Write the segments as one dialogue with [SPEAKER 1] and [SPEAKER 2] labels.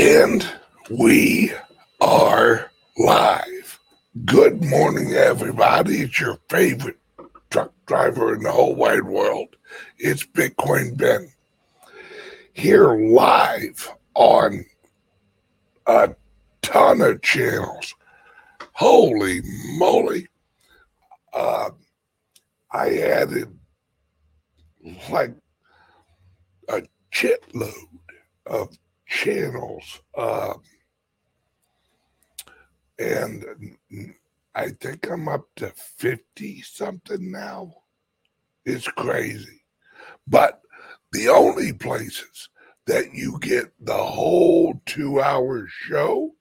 [SPEAKER 1] And we are live. Good morning, everybody. It's your favorite truck driver in the whole wide world. It's Bitcoin Ben. Here live on a ton of channels. Holy moly. Uh, I added like a shitload of channels. Uh, and I think I'm up to 50 something now. It's crazy. But the only places that you get the whole two hour show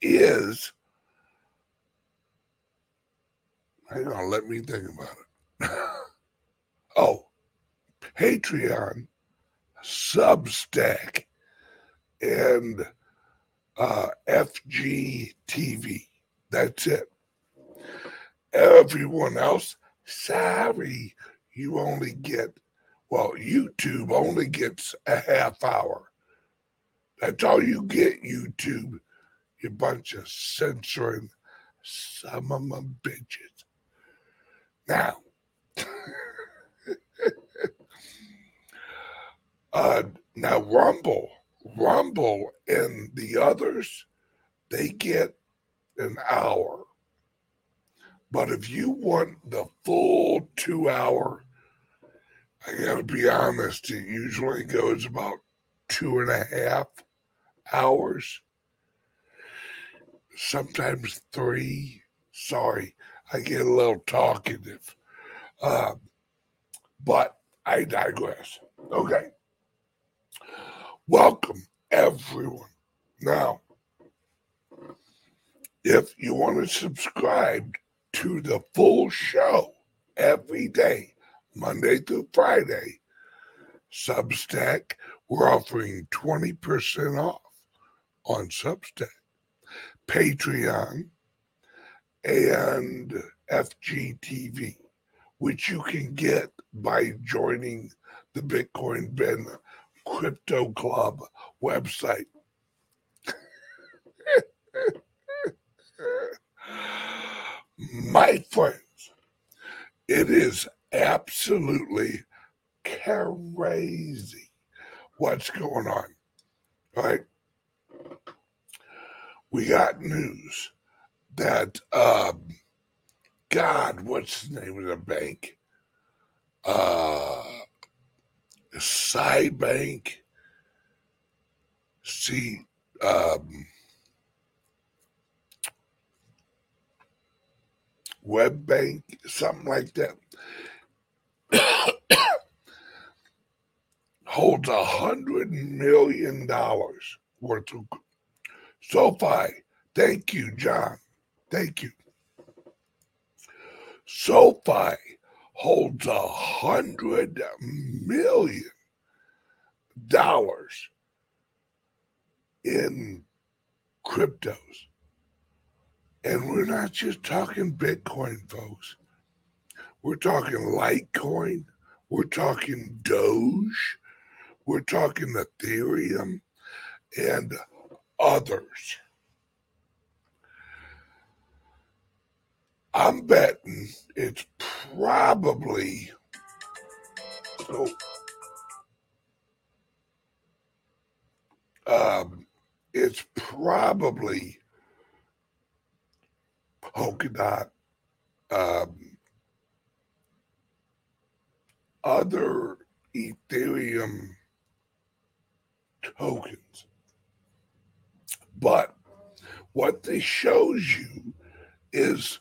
[SPEAKER 1] is. Hang on, let me think about it. oh, Patreon, Substack, and uh, FGTV. That's it. Everyone else, sorry, you only get, well, YouTube only gets a half hour. That's all you get, YouTube, you bunch of censoring some of my bitches. Now, uh, now Rumble Rumble and the others, they get an hour. But if you want the full two hour, I gotta be honest, it usually goes about two and a half hours, sometimes three. Sorry, I get a little talkative. Uh, but I digress. Okay. Welcome, everyone. Now, if you want to subscribe to the full show every day, Monday through Friday, Substack, we're offering 20% off on Substack, Patreon, and FGTV, which you can get by joining the Bitcoin Ben Crypto Club website. My friends, it is absolutely crazy what's going on. Right. We got news that um God, what's the name of the bank? Uh Cybank, see, um, Web Bank, something like that, holds a hundred million dollars worth of SoFi. Thank you, John. Thank you. SoFi holds a hundred million dollars in cryptos. And we're not just talking Bitcoin, folks. We're talking Litecoin. We're talking Doge. We're talking Ethereum and others. I'm betting it's probably so um it's probably Polkadot um other Ethereum tokens. But what this shows you is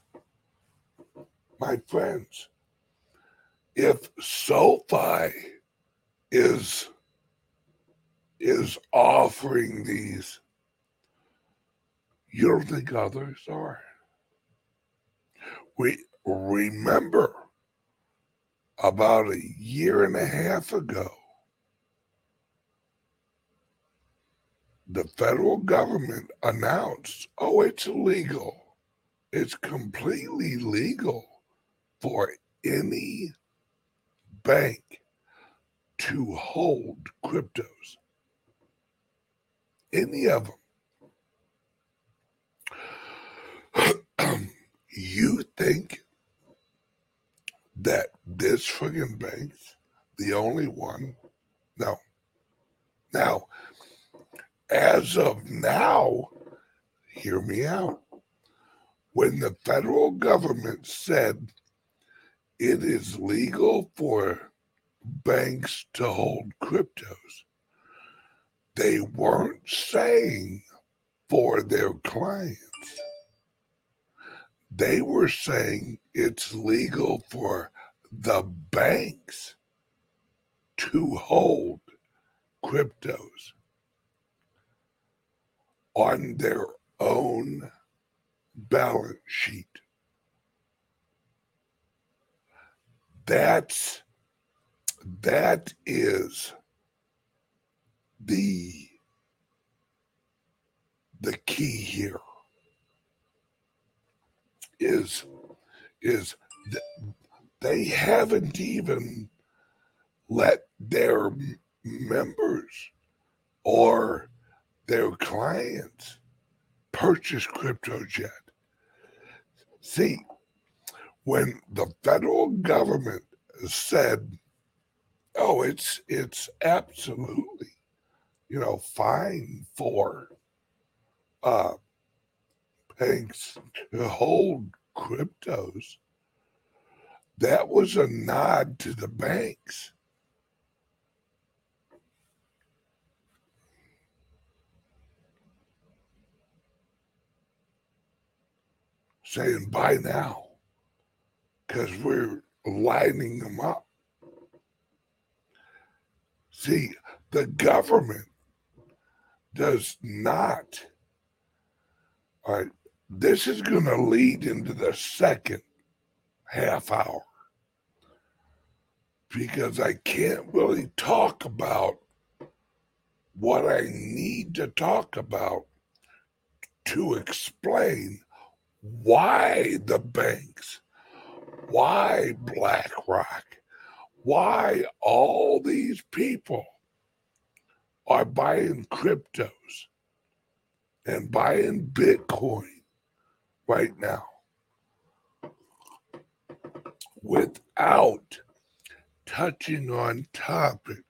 [SPEAKER 1] my friends, if SoFi is is offering these, you don't think others are. We remember about a year and a half ago, the federal government announced, oh, it's legal. It's completely legal for any bank to hold cryptos. any of them. you think that this friggin' bank's the only one? No. Now, as of now, hear me out. When the federal government said it is legal for banks to hold cryptos, they weren't saying for their clients. They were saying it's legal for the banks to hold cryptos on their own balance sheet. That's that is the the key here is is they haven't even let their members or their clients purchase crypto yet. See, when the federal government said, "Oh, it's it's absolutely, you know, fine for uh, banks to hold cryptos," that was a nod to the banks. saying buy now because we're lining them up. See, the government does not. All right, this is going to lead into the second half hour because I can't really talk about what I need to talk about to explain why the banks, why BlackRock, why all these people are buying cryptos and buying Bitcoin right now without touching on topics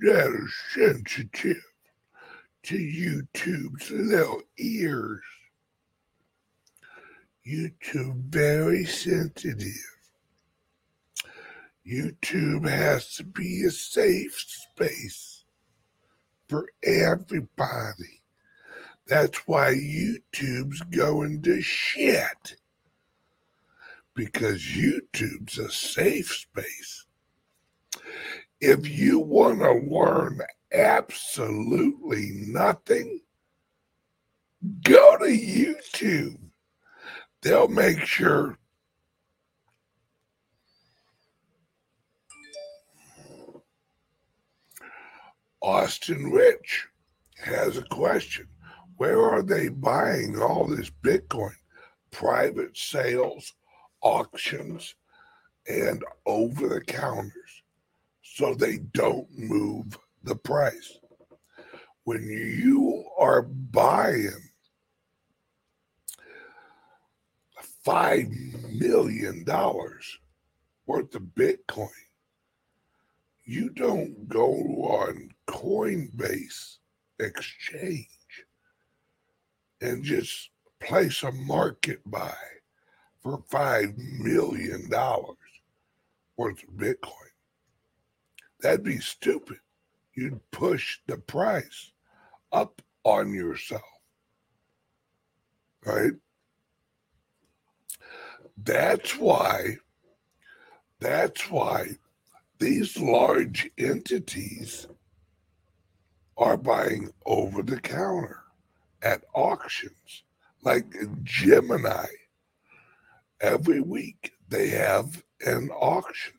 [SPEAKER 1] that are sensitive to YouTube's little ears. YouTube very sensitive. YouTube has to be a safe space for everybody. That's why YouTube's going to shit. Because YouTube's a safe space. If you want to learn absolutely nothing, go to YouTube they'll make sure Austin Rich has a question. Where are they buying all this Bitcoin? Private sales, auctions, and over the counters so they don't move the price. When you are buying five million dollars worth of Bitcoin. You don't go on Coinbase exchange and just place a market buy for five million dollars worth of Bitcoin. That'd be stupid. You'd push the price up on yourself. Right? That's why, that's why these large entities are buying over the counter at auctions like Gemini. Every week they have an auction.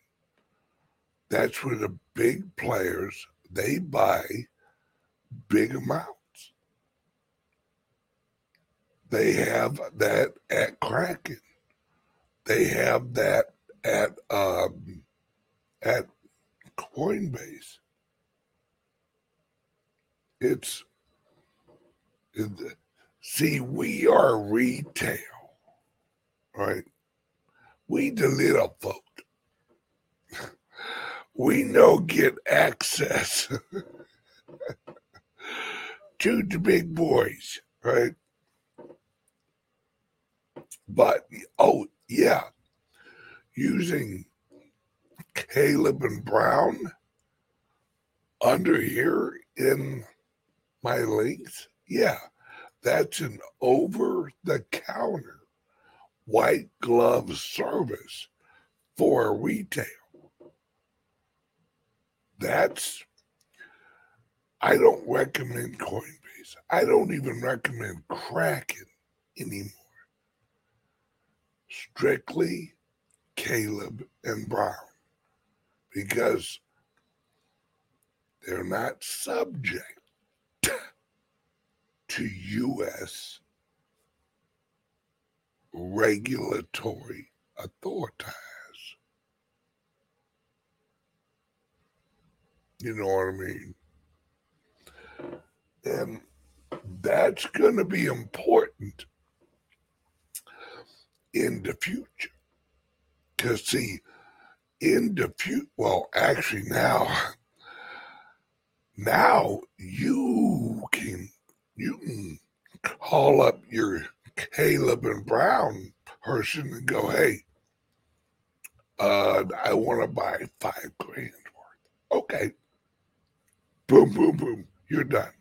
[SPEAKER 1] That's where the big players they buy big amounts. They have that at Kraken. They have that at um, at Coinbase. It's See, we are retail, right? We the little folk. We no get access to the big boys, right? But oh yeah, using Caleb and Brown under here in my links, yeah, that's an over the counter white glove service for retail. That's, I don't recommend Coinbase. I don't even recommend Kraken anymore. Strictly Caleb and Brown because they're not subject to U.S. regulatory authorities. You know what I mean? And that's going to be important in the future. Because, see, in the future, well, actually, now, now you can you can call up your Caleb and Brown person and go, hey, uh, I want to buy five grand worth. Okay. Boom, boom, boom. You're done.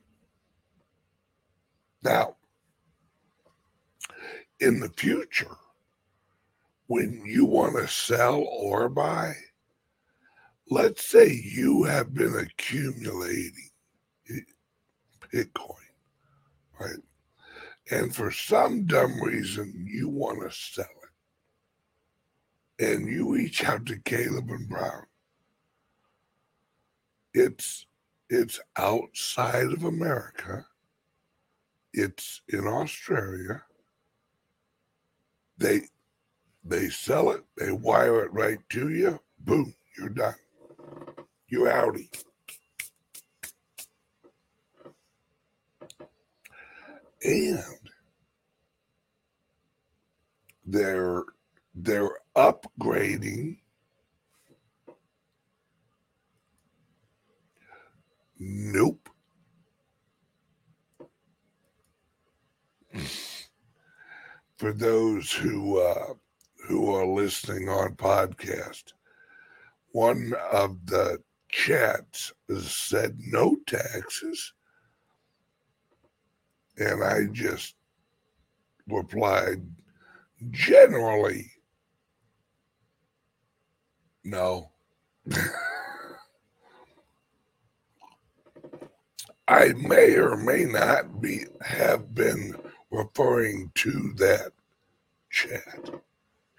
[SPEAKER 1] Now, in the future, when you want to sell or buy, let's say you have been accumulating Bitcoin right? And for some dumb reason, you want to sell it. And you reach out to Caleb and Brown. It's it's outside of America. It's in Australia. They they sell it, they wire it right to you. Boom, you're done. You're outie. and they're they're upgrading nope for those who uh, who are listening on podcast one of the chats said no taxes and I just replied, generally, no. I may or may not be have been referring to that chat,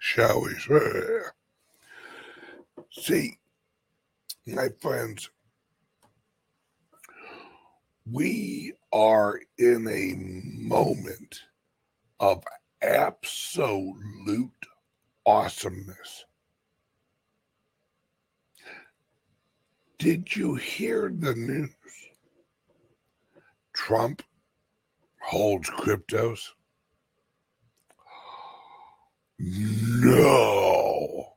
[SPEAKER 1] shall we say. See, my friends, we are in a moment of absolute awesomeness. Did you hear the news? Trump holds cryptos? No.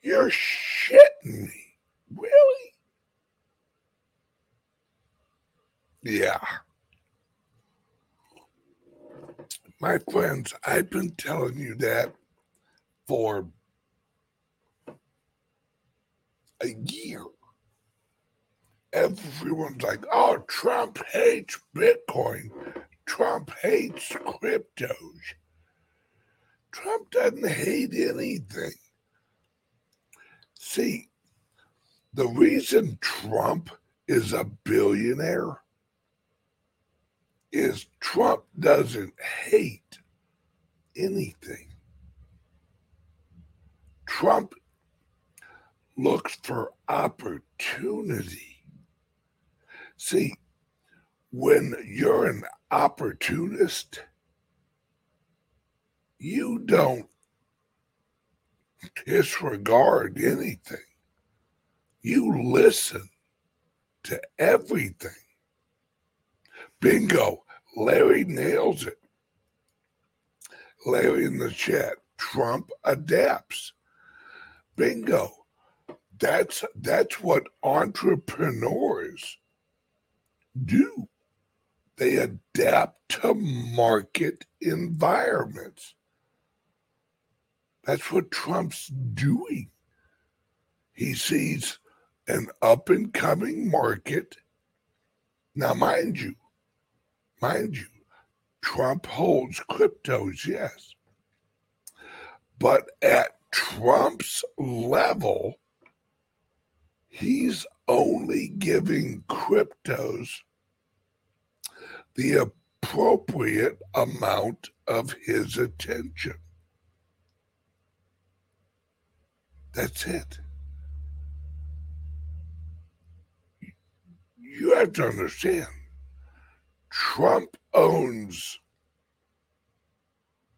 [SPEAKER 1] You're shitting me. Really? Yeah. My friends, I've been telling you that for a year. Everyone's like, oh, Trump hates Bitcoin. Trump hates cryptos. Trump doesn't hate anything. See, the reason Trump is a billionaire is Trump doesn't hate anything. Trump looks for opportunity. See, when you're an opportunist, you don't disregard anything. You listen to everything Bingo. Larry nails it. Larry in the chat. Trump adapts. Bingo. That's that's what entrepreneurs do. They adapt to market environments. That's what Trump's doing. He sees an up and coming market. Now, mind you, mind you, Trump holds cryptos, yes. But at Trump's level, he's only giving cryptos the appropriate amount of his attention. That's it. You have to understand, Trump owns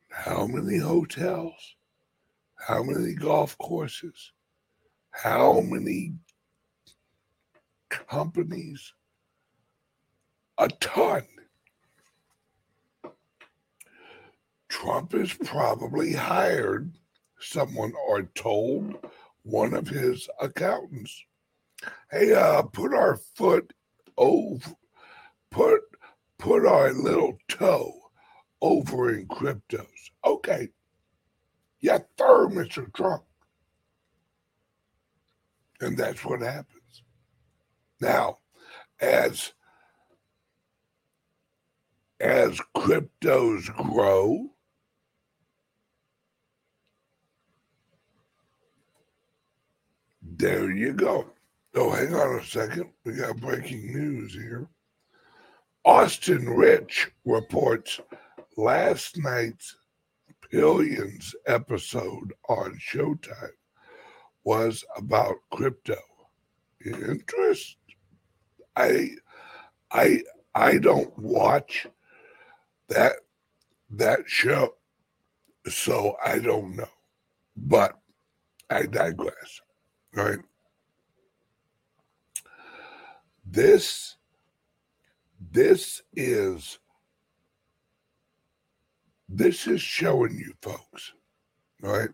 [SPEAKER 1] how many hotels, how many golf courses, how many companies, a ton. Trump is probably hired someone or told one of his accountants, hey, uh, put our foot over, put put our little toe over in cryptos. Okay. yeah, sir, Mr. Trump. And that's what happens. Now, as as cryptos grow, there you go. Oh, hang on a second. We got breaking news here. Austin Rich reports last night's Billions episode on Showtime was about crypto. Interest? I I I don't watch that that show, so I don't know. But I digress. Right? This this is this is showing you folks, right?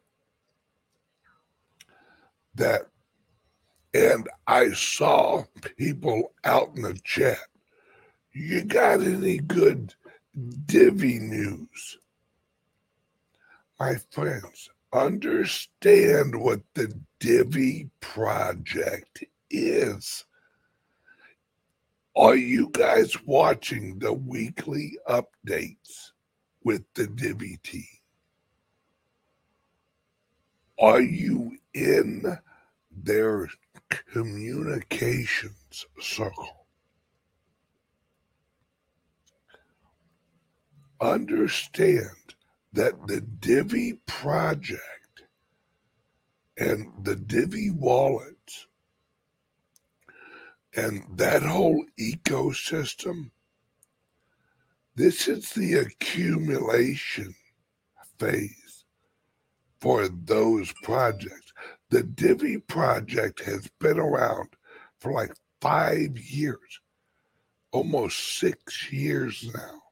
[SPEAKER 1] That and I saw people out in the chat. You got any good divvy news? My friends, understand what the Divi project is. Are you guys watching the weekly updates with the Divi team? Are you in their communications circle? Understand that the Divi project and the Divi wallets and that whole ecosystem, this is the accumulation phase for those projects. The Divi project has been around for like five years, almost six years now.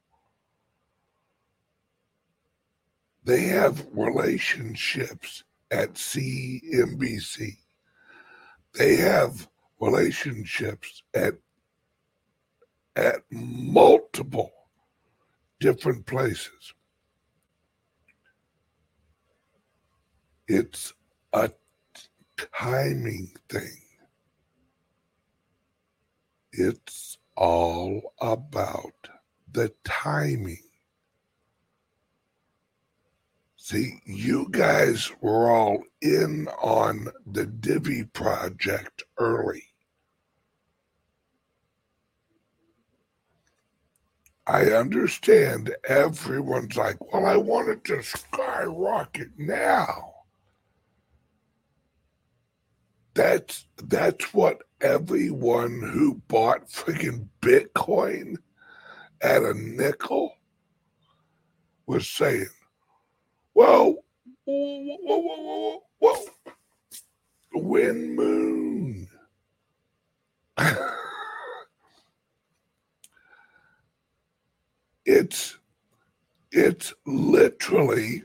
[SPEAKER 1] They have relationships at CNBC. They have relationships at at multiple different places. It's a timing thing. It's all about the timing. See, you guys were all in on the Divi project early. I understand everyone's like, well, I want it to skyrocket now. That's that's what everyone who bought freaking Bitcoin at a nickel was saying. Well, whoa, whoa, whoa, whoa, Wind moon. it's it's literally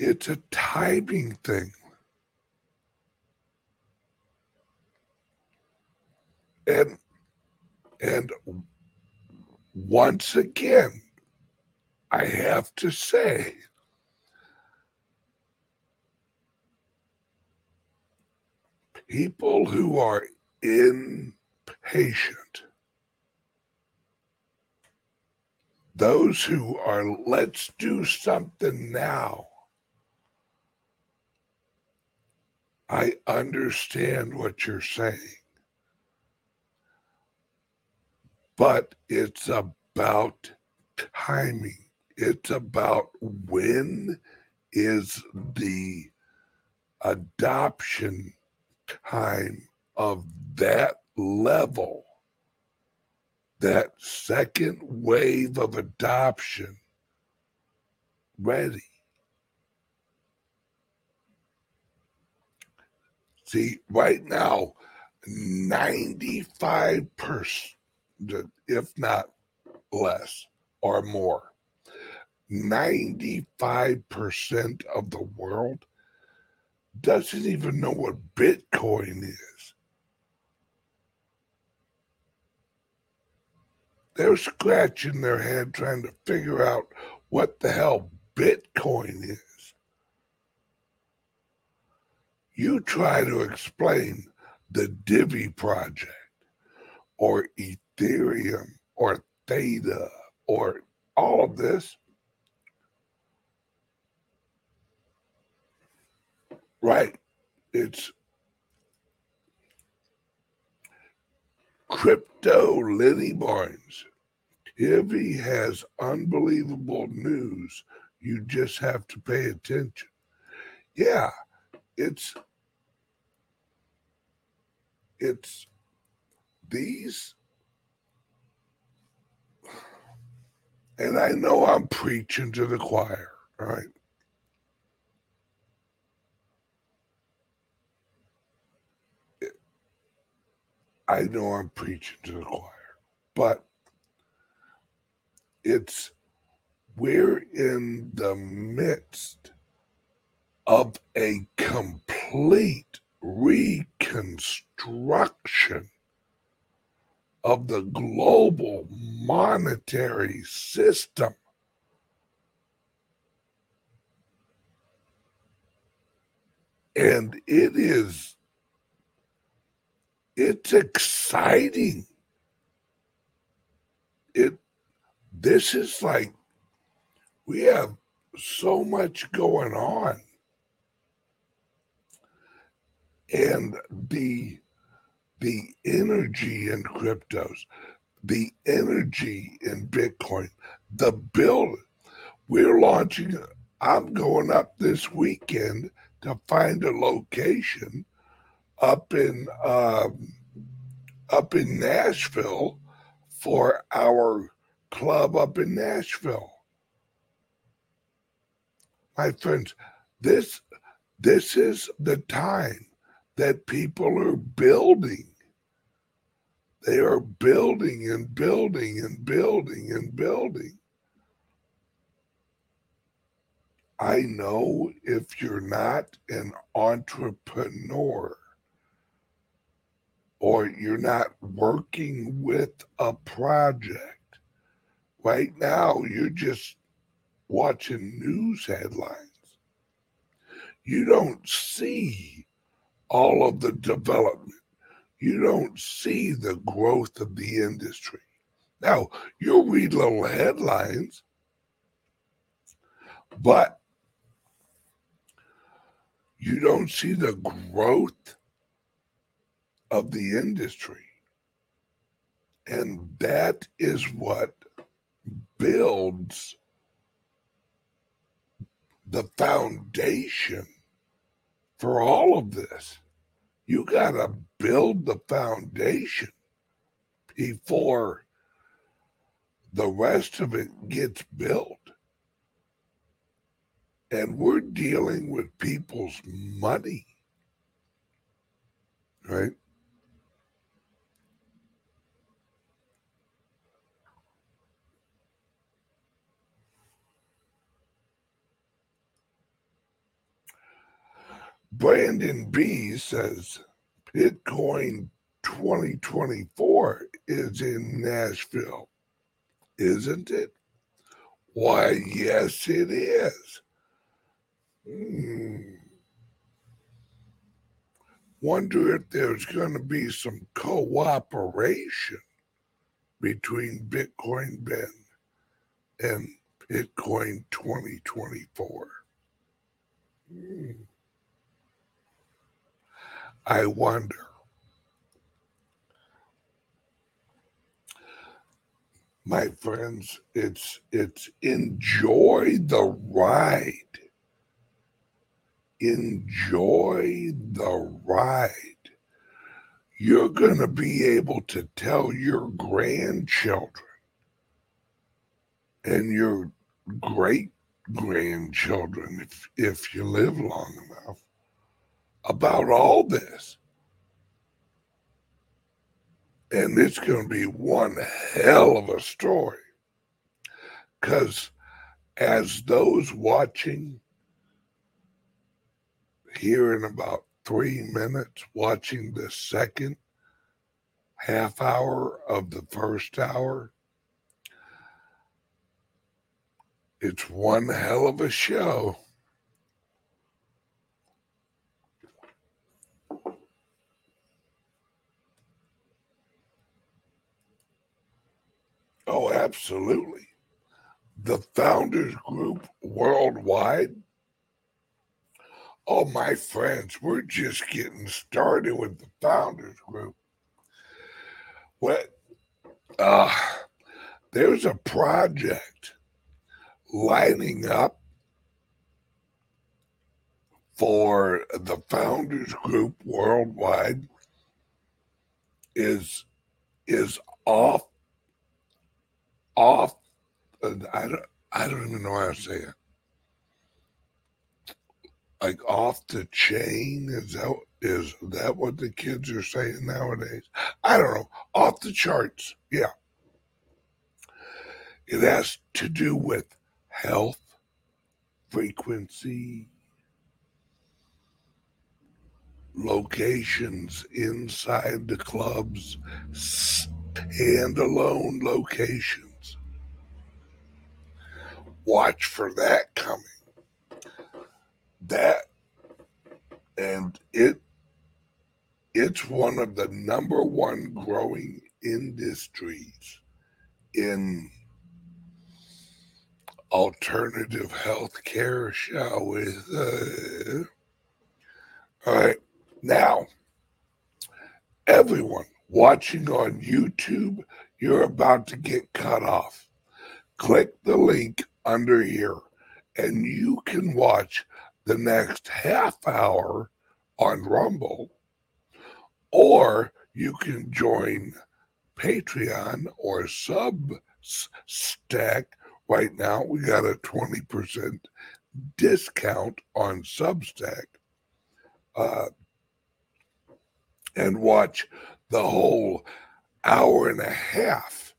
[SPEAKER 1] it's a timing thing. And and once again, I have to say people who are impatient, those who are, let's do something now. I understand what you're saying, but it's about timing. It's about when is the adoption time of that level, that second wave of adoption ready. See, right now, 95%, if not less or more, 95% of the world doesn't even know what Bitcoin is. They're scratching their head trying to figure out what the hell Bitcoin is. You try to explain the Divi project or Ethereum or Theta or all of this, Right. It's crypto Lenny Barnes. Divi has unbelievable news. You just have to pay attention. Yeah, it's it's these and I know I'm preaching to the choir, right? I know I'm preaching to the choir, but it's we're in the midst of a complete reconstruction of the global monetary system. And it is it's exciting. It this is like we have so much going on. And the the energy in cryptos, the energy in Bitcoin, the build. We're launching. I'm going up this weekend to find a location up in um, up in Nashville for our club up in Nashville. My friends, this this is the time that people are building. They are building and building and building and building. I know if you're not an entrepreneur, or you're not working with a project. Right now, you're just watching news headlines. You don't see all of the development. You don't see the growth of the industry. Now, you'll read little headlines, but you don't see the growth of the industry. And that is what builds the foundation for all of this. You got to build the foundation before the rest of it gets built. And we're dealing with people's money, right? Brandon B says Bitcoin 2024 is in Nashville, isn't it? Why, yes, it is. Hmm. Wonder if there's going to be some cooperation between Bitcoin Ben and Bitcoin 2024. Hmm. I wonder. My friends, it's it's enjoy the ride. Enjoy the ride. You're going to be able to tell your grandchildren and your great grandchildren, if, if you live long enough, about all this. And it's going to be one hell of a story. Because as those watching here in about three minutes, watching the second half hour of the first hour, it's one hell of a show. Oh, absolutely. The Founders Group worldwide. Oh, my friends, we're just getting started with the Founders Group. What? Uh, there's a project lining up for the Founders Group worldwide is is off off. I don't. I don't even know how to say it. Like off the chain is that is that what the kids are saying nowadays? I don't know. Off the charts. Yeah. It has to do with health, frequency, locations inside the clubs, standalone locations watch for that coming. That and it it's one of the number one growing industries in alternative health care, shall we say. All right. Now, everyone watching on YouTube, you're about to get cut off. Click the link under here and you can watch the next half hour on Rumble, or you can join Patreon or Substack. Right now, we got a 20% discount on Substack. Uh, and watch the whole hour and a half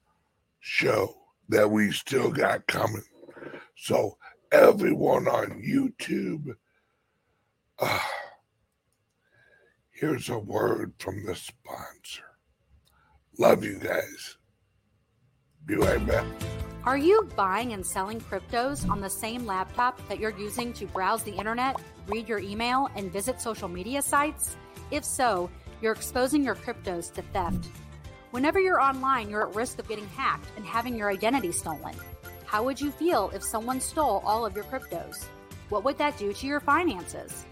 [SPEAKER 1] show that we still got coming. So, everyone on YouTube, uh, here's a word from the sponsor. Love you guys. Be right back.
[SPEAKER 2] Are you buying and selling cryptos on the same laptop that you're using to browse the internet, read your email, and visit social media sites? If so, you're exposing your cryptos to theft. Whenever you're online, you're at risk of getting hacked and having your identity stolen. How would you feel if someone stole all of your cryptos? What would that do to your finances?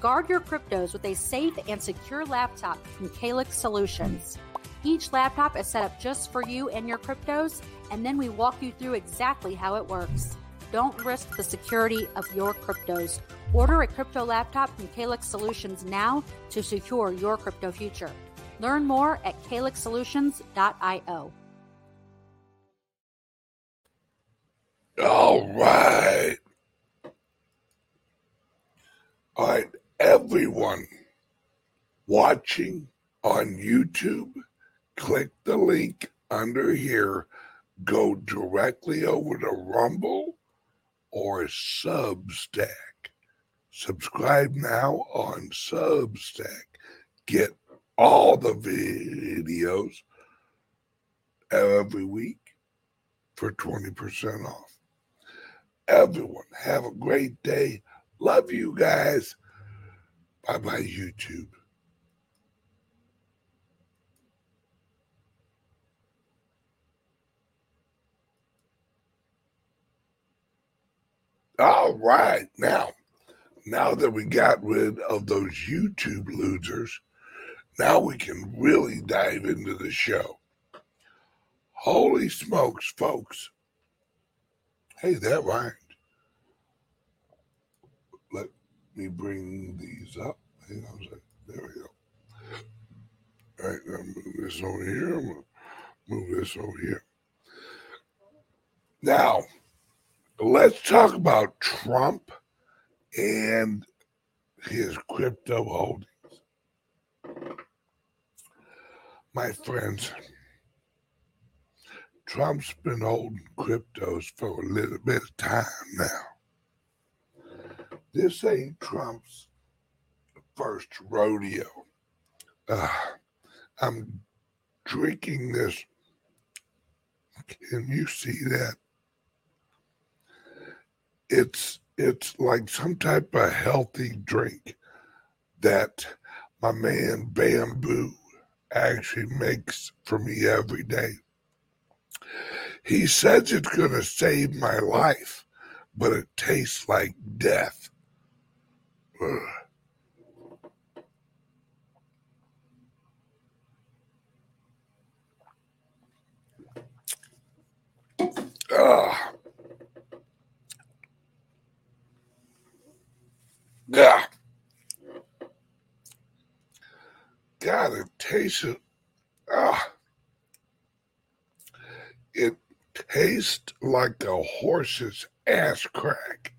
[SPEAKER 2] Guard your cryptos with a safe and secure laptop from Calix Solutions. Each laptop is set up just for you and your cryptos, and then we walk you through exactly how it works. Don't risk the security of your cryptos. Order a crypto laptop from Calix Solutions now to secure your crypto future. Learn more at calixsolutions.io.
[SPEAKER 1] All right. All right. Everyone watching on YouTube, click the link under here. Go directly over to Rumble or Substack. Subscribe now on Substack. Get all the videos every week for 20% off. Everyone, have a great day. Love you guys. Bye bye, YouTube. All right. Now, now that we got rid of those YouTube losers, now we can really dive into the show. Holy smokes, folks. Hey, that rhymed. Let me bring these up. Hang on a. There we go. All right, I'm move this over here. I'm gonna move this over here. Now, let's talk about Trump and his crypto holdings. My friends, Trump's been holding cryptos for a little bit of time now. This ain't Trump's first rodeo. Uh, I'm drinking this. Can you see that? It's it's like some type of healthy drink that my man Bamboo actually makes for me every day. He says it's to save my life, but it tastes like death. Ugh. Ah. Yeah. God, it tastes ah. It tastes like a horse's ass crack.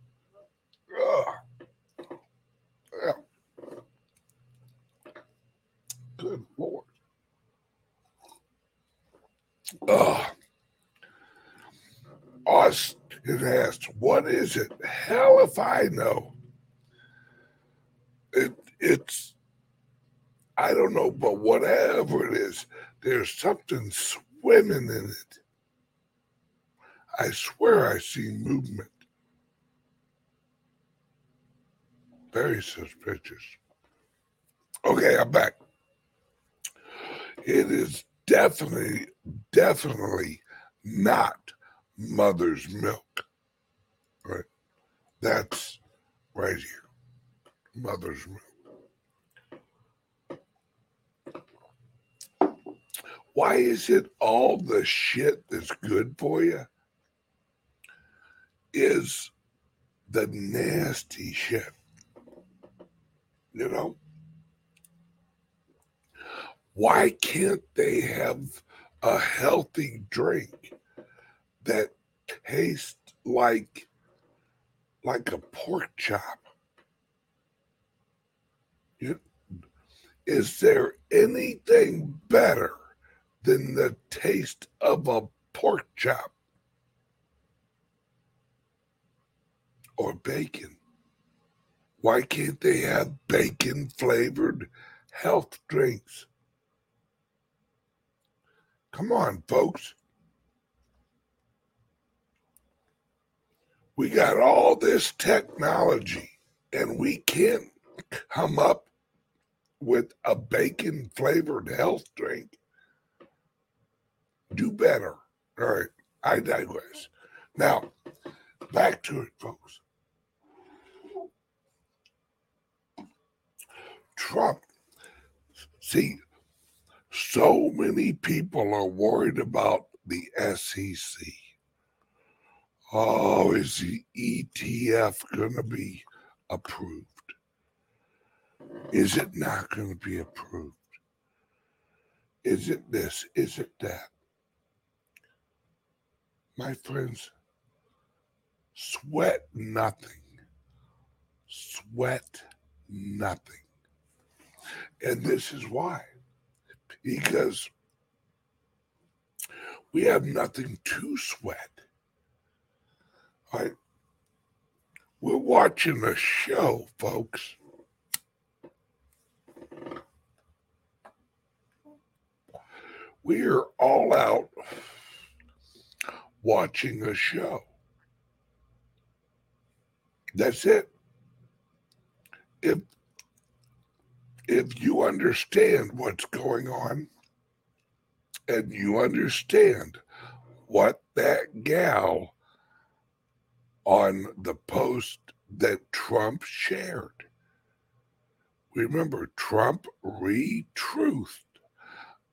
[SPEAKER 1] Ugh. Yeah. Good Lord. Ugh. Austin asked, What is it? Hell if I know. It, it's, I don't know, but whatever it is, there's something swimming in it. I swear I see movement. Very suspicious. Okay, I'm back. It is definitely, definitely not mother's milk. Right? That's right here. Mother's milk. Why is it all the shit that's good for you is the nasty shit? You know? Why can't they have a healthy drink that tastes like like a pork chop? Is there anything better than the taste of a pork chop or bacon? Why can't they have bacon flavored health drinks? Come on, folks. We got all this technology and we can't come up with a bacon flavored health drink. Do better. All right, I digress. Now, back to it, folks. Trump, see, so many people are worried about the SEC. Oh, is the ETF going to be approved? Is it not going to be approved? Is it this? Is it that? My friends, sweat nothing. Sweat nothing. And this is why. Because we have nothing to sweat. Right? We're watching a show, folks. We are all out watching a show. That's it. If if you understand what's going on and you understand what that gal on the post that Trump shared. Remember, Trump retruthed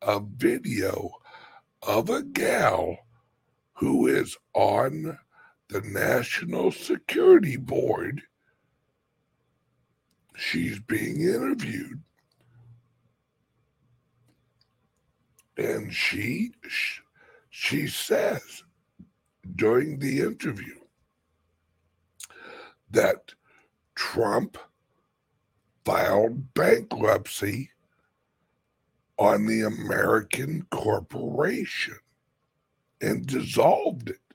[SPEAKER 1] a video of a gal who is on the National Security Board. She's being interviewed. And she she says during the interview that Trump filed bankruptcy on the American corporation and dissolved it.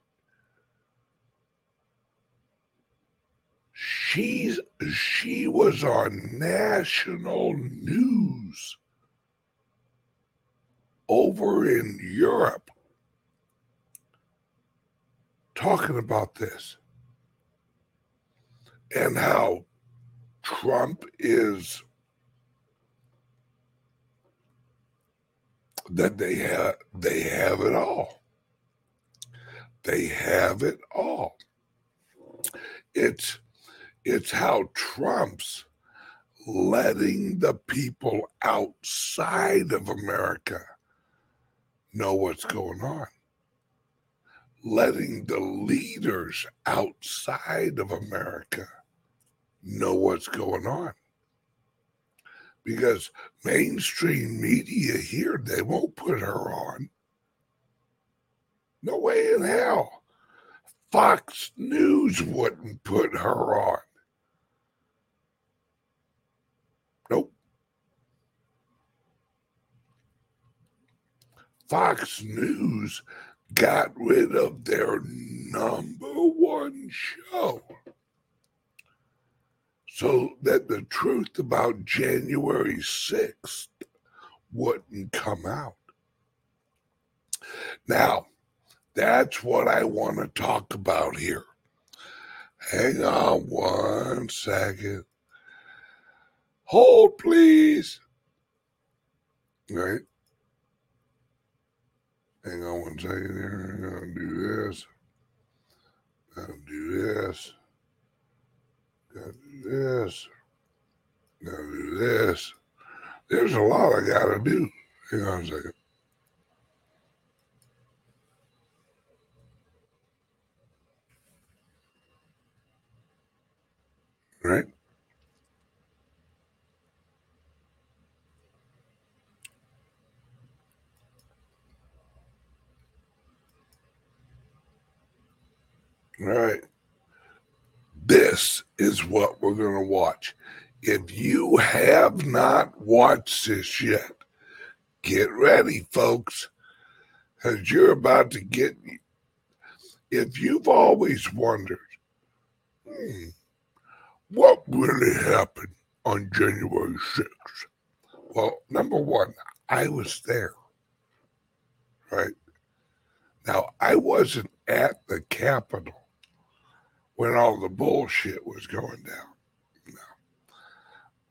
[SPEAKER 1] She's she was on national news over in Europe talking about this and how Trump is that they have they have it all. They have it all. It's it's how Trump's letting the people outside of America know what's going on. Letting the leaders outside of America know what's going on because mainstream media here, they won't put her on. No way in hell. Fox News wouldn't put her on. Nope. Fox News got rid of their number one show so that the truth about January 6th wouldn't come out. Now, that's what I want to talk about here. Hang on one second. Hold, please. Right? Hang on one second here. I'm going to do this. To do this. Gotta do this. Gotta do this. There's a lot I gotta do. Hang on a second. Right? All right. This is what we're going to watch. If you have not watched this yet, get ready, folks, because you're about to get. If you've always wondered, hmm, what really happened on January 6th? Well, number one, I was there, right? Now, I wasn't at the Capitol when all the bullshit was going down. No.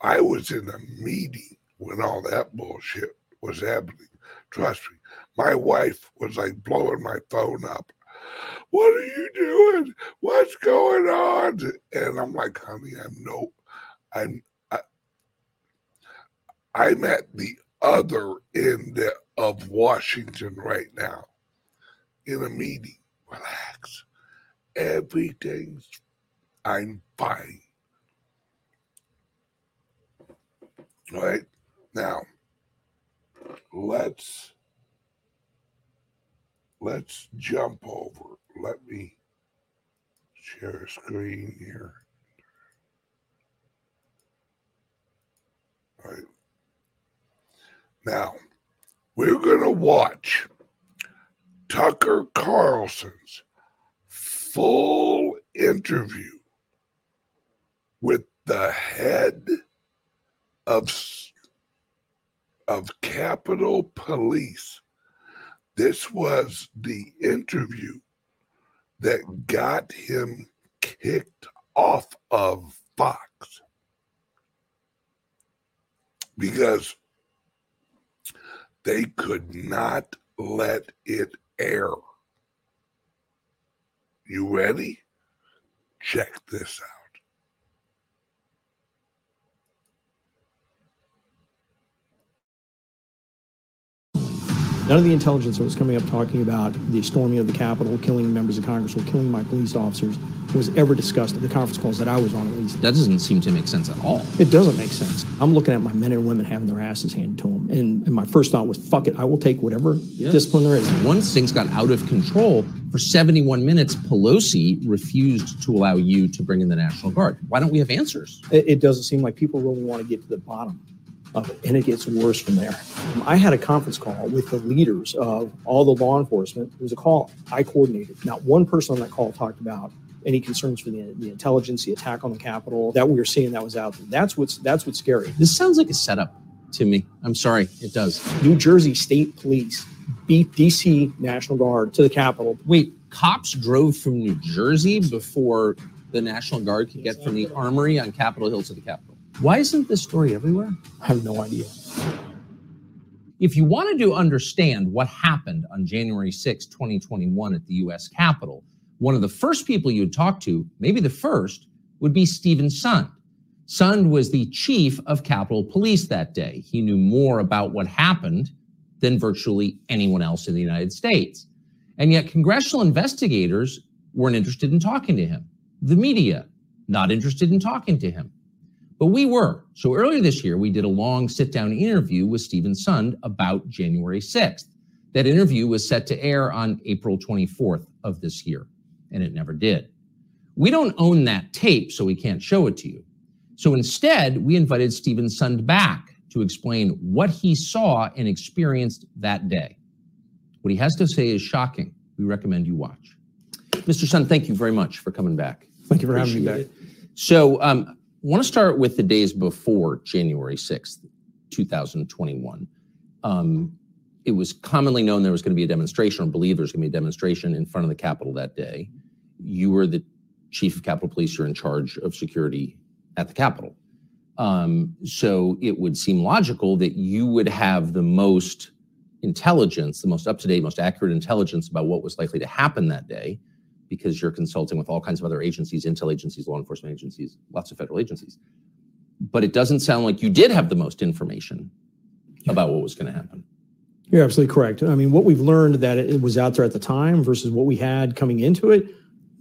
[SPEAKER 1] I was in a meeting when all that bullshit was happening. Trust me, my wife was like blowing my phone up. What are you doing? What's going on? And I'm like, honey, I'm no, I'm, I, I'm at the other end of Washington right now in a meeting. Relax everything's I'm fine. Right. Now, let's let's jump over. Let me share a screen here. Right. Now, we're going to watch Tucker Carlson's full interview with the head of of Capitol Police. This was the interview that got him kicked off of Fox because they could not let it air. You ready? Check this out.
[SPEAKER 3] None of the intelligence that was coming up talking about the storming of the Capitol, killing members of Congress, or killing my police officers was ever discussed at the conference calls that I was on, at least.
[SPEAKER 4] That doesn't seem to make sense at all.
[SPEAKER 3] It doesn't make sense. I'm looking at my men and women having their asses handed to them, and, and my first thought was, "Fuck it, I will take whatever yes. discipline there is."
[SPEAKER 4] Once things got out of control, for 71 minutes, Pelosi refused to allow you to bring in the National Guard. Why don't we have answers?
[SPEAKER 3] It, it doesn't seem like people really want to get to the bottom of it, and it gets worse from there. I had a conference call with the leaders of all the law enforcement. It was a call I coordinated. Not one person on that call talked about any concerns for the, the intelligence, the attack on the Capitol that we were seeing that was out there. That's what's that's what's scary.
[SPEAKER 4] This sounds like a setup to me. I'm sorry, it does.
[SPEAKER 3] New Jersey State Police beat DC National Guard to the Capitol.
[SPEAKER 4] Wait, cops drove from New Jersey before the National Guard could get from the Armory on Capitol Hill to the Capitol. Why isn't this story everywhere?
[SPEAKER 3] I have no idea.
[SPEAKER 4] If you wanted to understand what happened on January 6, 2021 at the US Capitol, one of the first people you'd talk to, maybe the first, would be Steven Sund. Sund was the chief of Capitol Police that day. He knew more about what happened than virtually anyone else in the United States. And yet, congressional investigators weren't interested in talking to him. The media, not interested in talking to him. But we were. So earlier this year, we did a long sit down interview with Steven Sund about January 6th. That interview was set to air on April 24th of this year, and it never did. We don't own that tape, so we can't show it to you. So instead, we invited Steven Sund back to explain what he saw and experienced that day. What he has to say is shocking. We recommend you watch. Mr. Sund, thank you very much for coming back.
[SPEAKER 3] Thank you for Appreciate having me back.
[SPEAKER 4] It. So, um, want to start with the days before January 6th, 2021. Um, it was commonly known there was going to be a demonstration, or believed there was going to be a demonstration in front of the Capitol that day. You were the chief of Capitol Police, you're in charge of security at the Capitol. Um, so it would seem logical that you would have the most intelligence, the most up to date, most accurate intelligence about what was likely to happen that day because you're consulting with all kinds of other agencies, intel agencies, law enforcement agencies, lots of federal agencies. But it doesn't sound like you did have the most information about what was going to happen.
[SPEAKER 3] You're absolutely correct. I mean, what we've learned that it was out there at the time versus what we had coming into it,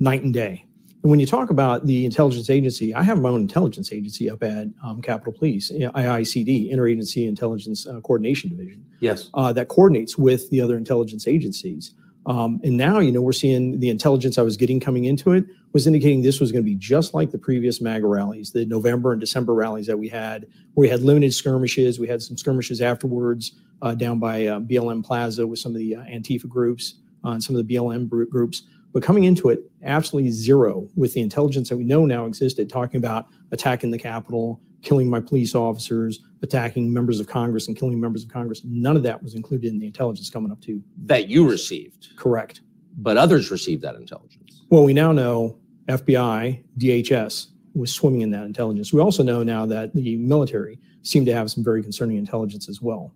[SPEAKER 3] night and day. And when you talk about the intelligence agency, I have my own intelligence agency up at um, Capitol Police, IICD, Interagency Intelligence uh, Coordination Division.
[SPEAKER 4] Yes.
[SPEAKER 3] Uh, that coordinates with the other intelligence agencies. Um, and now, you know, we're seeing the intelligence I was getting coming into it was indicating this was going to be just like the previous MAGA rallies, the November and December rallies that we had, where we had limited skirmishes. We had some skirmishes afterwards uh, down by uh, BLM Plaza with some of the uh, Antifa groups uh, and some of the BLM groups. But coming into it, absolutely zero with the intelligence that we know now existed, talking about attacking the Capitol, killing my police officers, attacking members of Congress and killing members of Congress. None of that was included in the intelligence coming up to
[SPEAKER 4] that you received.
[SPEAKER 3] Correct.
[SPEAKER 4] But others received that intelligence.
[SPEAKER 3] Well, we now know FBI, DHS was swimming in that intelligence. We also know now that the military seemed to have some very concerning intelligence as well.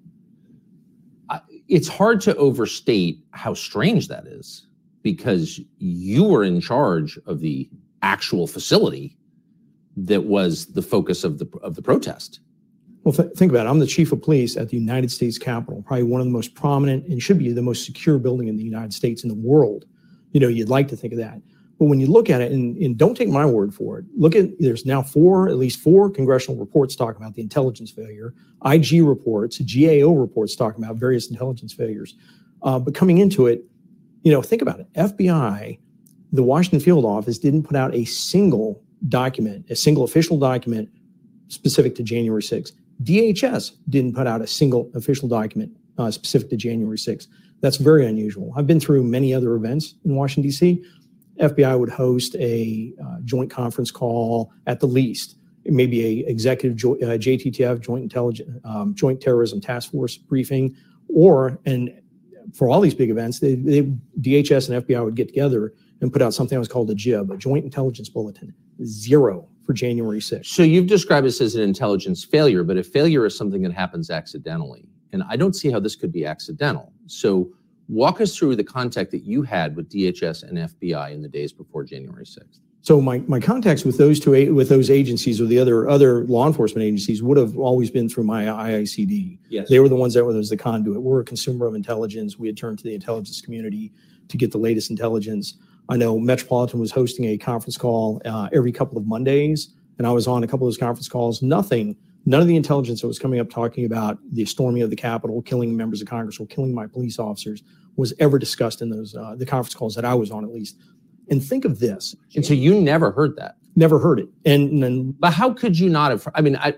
[SPEAKER 4] It's hard to overstate how strange that is because you were in charge of the actual facility that was the focus of the of the protest.
[SPEAKER 3] Well, th- think about it. I'm the chief of police at the United States Capitol, probably one of the most prominent and should be the most secure building in the United States in the world. You know, you'd like to think of that. But when you look at it, and, and don't take my word for it, look at there's now four, at least four congressional reports talking about the intelligence failure, IG reports, GAO reports talking about various intelligence failures. Uh, but coming into it, you know, think about it. FBI, the Washington field office didn't put out a single document, a single official document specific to January 6th. DHS didn't put out a single official document uh, specific to January 6th. That's very unusual. I've been through many other events in Washington, D.C. FBI would host a uh, joint conference call at the least, maybe a executive jo- uh, JTTF, Joint Intelligence, um, Joint Terrorism Task Force briefing, or and for all these big events, they, they, DHS and FBI would get together and put out something that was called a JIB, a Joint Intelligence Bulletin. Zero for January 6th.
[SPEAKER 4] So you've described this as an intelligence failure, but a failure is something that happens accidentally. And I don't see how this could be accidental. So walk us through the contact that you had with DHS and FBI in the days before January 6th.
[SPEAKER 3] So my, my contacts with those two with those agencies or the other other law enforcement agencies would have always been through my IICD.
[SPEAKER 4] Yes.
[SPEAKER 3] They were the ones that was the conduit. We're a consumer of intelligence. We had turned to the intelligence community to get the latest intelligence. I know Metropolitan was hosting a conference call uh, every couple of Mondays, and I was on a couple of those conference calls. Nothing, none of the intelligence that was coming up talking about the storming of the Capitol, killing members of Congress, or killing my police officers was ever discussed in those uh, the conference calls that I was on, at least. And think of this.
[SPEAKER 4] And so you never heard that.
[SPEAKER 3] Never heard it. And, and
[SPEAKER 4] but how could you not have? I mean, I,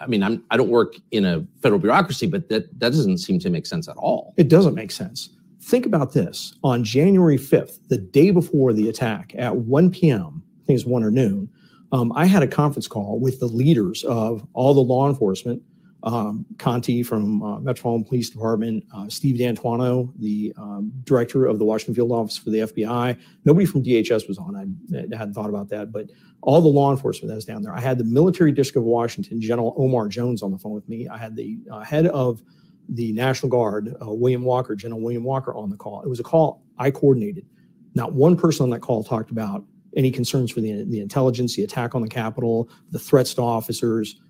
[SPEAKER 4] I mean, I'm I don't work in a federal bureaucracy, but that that doesn't seem to make sense at all.
[SPEAKER 3] It doesn't make sense. Think about this. On January 5th, the day before the attack at 1 p.m., I think it's 1 or noon, um, I had a conference call with the leaders of all the law enforcement, um, Contee from uh, Metropolitan Police Department, uh, Steve D'Antuono, the um, director of the Washington Field Office for the FBI. Nobody from DHS was on. I, hadn't thought about that, but all the law enforcement that was down there. I had the military district of Washington, General Omar Jones, on the phone with me. I had the uh, head of the National Guard, uh, William Walker, General William Walker, on the call. It was a call I coordinated. Not one person on that call talked about any concerns for the, the intelligence, the attack on the Capitol, the threats to officers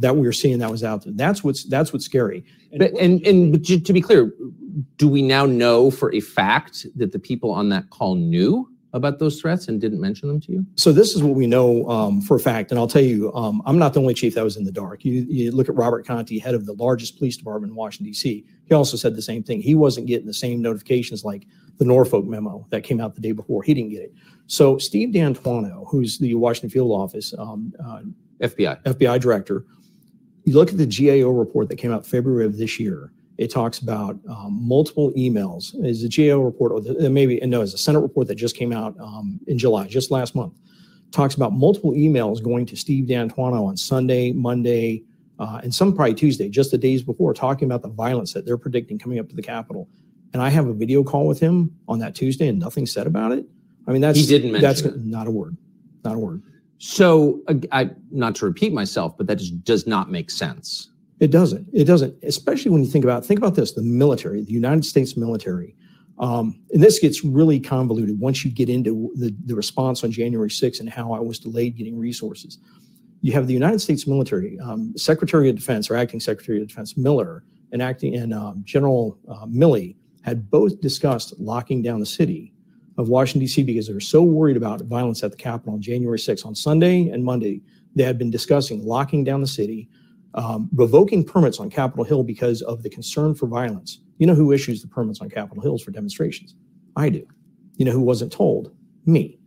[SPEAKER 3] that we were seeing that was out there. That's what's that's what's scary.
[SPEAKER 4] And, but, and and to be clear, do we now know for a fact that the people on that call knew about those threats and didn't mention them to you?
[SPEAKER 3] So this is what we know um, for a fact, and I'll tell you, um, I'm not the only chief that was in the dark. You, you, look at Robert Contee, head of the largest police department in Washington D.C. He also said the same thing. He wasn't getting the same notifications like the Norfolk memo that came out the day before. He didn't get it. So Steve D'Antuono, who's the Washington Field Office um, uh,
[SPEAKER 4] FBI
[SPEAKER 3] FBI director, you look at the GAO report that came out February of this year it talks about um, multiple emails. Is the GAO report, or the, maybe no, it's a Senate report that just came out um, in July, just last month. Talks about multiple emails going to Steve D'Antuono on Sunday, Monday, uh, and some probably Tuesday, just the days before, talking about the violence that they're predicting coming up to the Capitol. And I have a video call with him on that Tuesday, and nothing said about it. I mean, that's
[SPEAKER 4] he didn't mention
[SPEAKER 3] that's
[SPEAKER 4] it.
[SPEAKER 3] not a word, not a word.
[SPEAKER 4] So, I, not to repeat myself, but that just does not make sense.
[SPEAKER 3] It doesn't. It doesn't. Especially when you think about think about this: the military, the United States military, um, and this gets really convoluted once you get into the, the response on January 6th and how I was delayed getting resources. You have the United States military, um, Secretary of Defense or Acting Secretary of Defense Miller and acting and um, General uh, Milley had both discussed locking down the city of Washington D.C. because they were so worried about violence at the Capitol on January 6th. On Sunday and Monday, they had been discussing locking down the city um, revoking permits on Capitol Hill because of the concern for violence. You know who issues the permits on Capitol Hills for demonstrations? I do. You know who wasn't told? Me.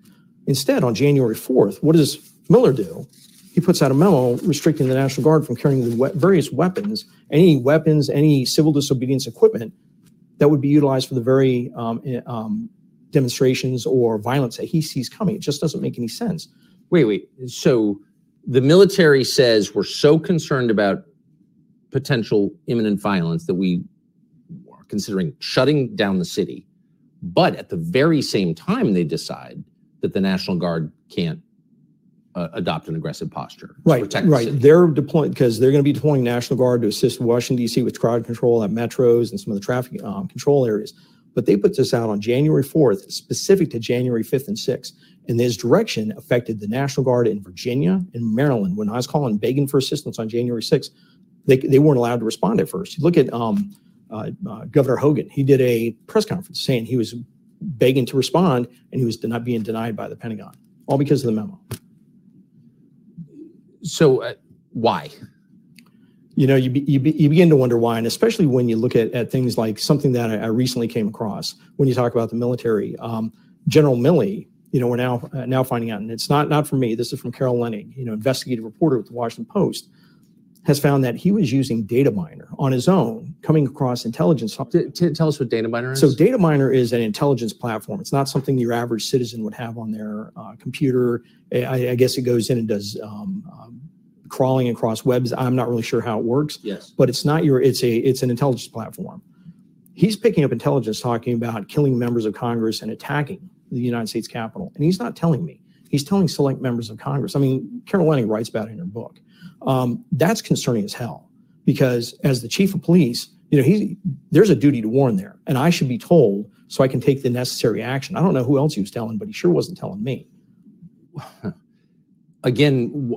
[SPEAKER 3] Instead, on January 4th, what does Miller do? He puts out a memo restricting the National Guard from carrying the we- various weapons, any weapons, any civil disobedience equipment that would be utilized for the very um, um, demonstrations or violence that he sees coming. It just doesn't make any sense.
[SPEAKER 4] Wait, wait. So the military says we're so concerned about potential imminent violence that we are considering shutting down the city. But at the very same time, they decide that the National Guard can't uh, adopt an aggressive posture.
[SPEAKER 3] Right, right. The they're deploying because they're going to be deploying National Guard to assist Washington D.C. with crowd control at metros and some of the traffic um, control areas. But they put this out on January 4th, specific to January 5th and 6th. And this direction affected the National Guard in Virginia and Maryland. When I was calling begging for assistance on January 6th, they, they weren't allowed to respond at first. Look at um, uh, uh, Governor Hogan, he did a press conference saying he was begging to respond and he was not being denied by the Pentagon, all because of the memo.
[SPEAKER 4] So, uh, why?
[SPEAKER 3] You know, you, be, you, be, you begin to wonder why, and especially when you look at, at things like something that I, I recently came across when you talk about the military. Um, General Milley, you know, we're now uh, now finding out, and it's not not from me. This is from Carol Leonnig, you know, investigative reporter with the Washington Post. has found that he was using Dataminr on his own, coming across intelligence.
[SPEAKER 4] T- t- tell us what Dataminr is.
[SPEAKER 3] So Dataminr is an intelligence platform. It's not something your average citizen would have on their uh, computer. I, I, guess it goes in and does um, um, crawling across webs. I'm not really sure how it works.
[SPEAKER 4] Yes.
[SPEAKER 3] But it's not your. It's a. It's an intelligence platform. He's picking up intelligence talking about killing members of Congress and attacking the United States Capitol, and he's not telling me. He's telling select members of Congress. I mean, Carol Leonnig writes about it in her book. Um, that's concerning as hell because as the chief of police, you know, he's there's a duty to warn there, and I should be told so I can take the necessary action. I don't know who else he was telling, but he sure wasn't telling me.
[SPEAKER 4] Again,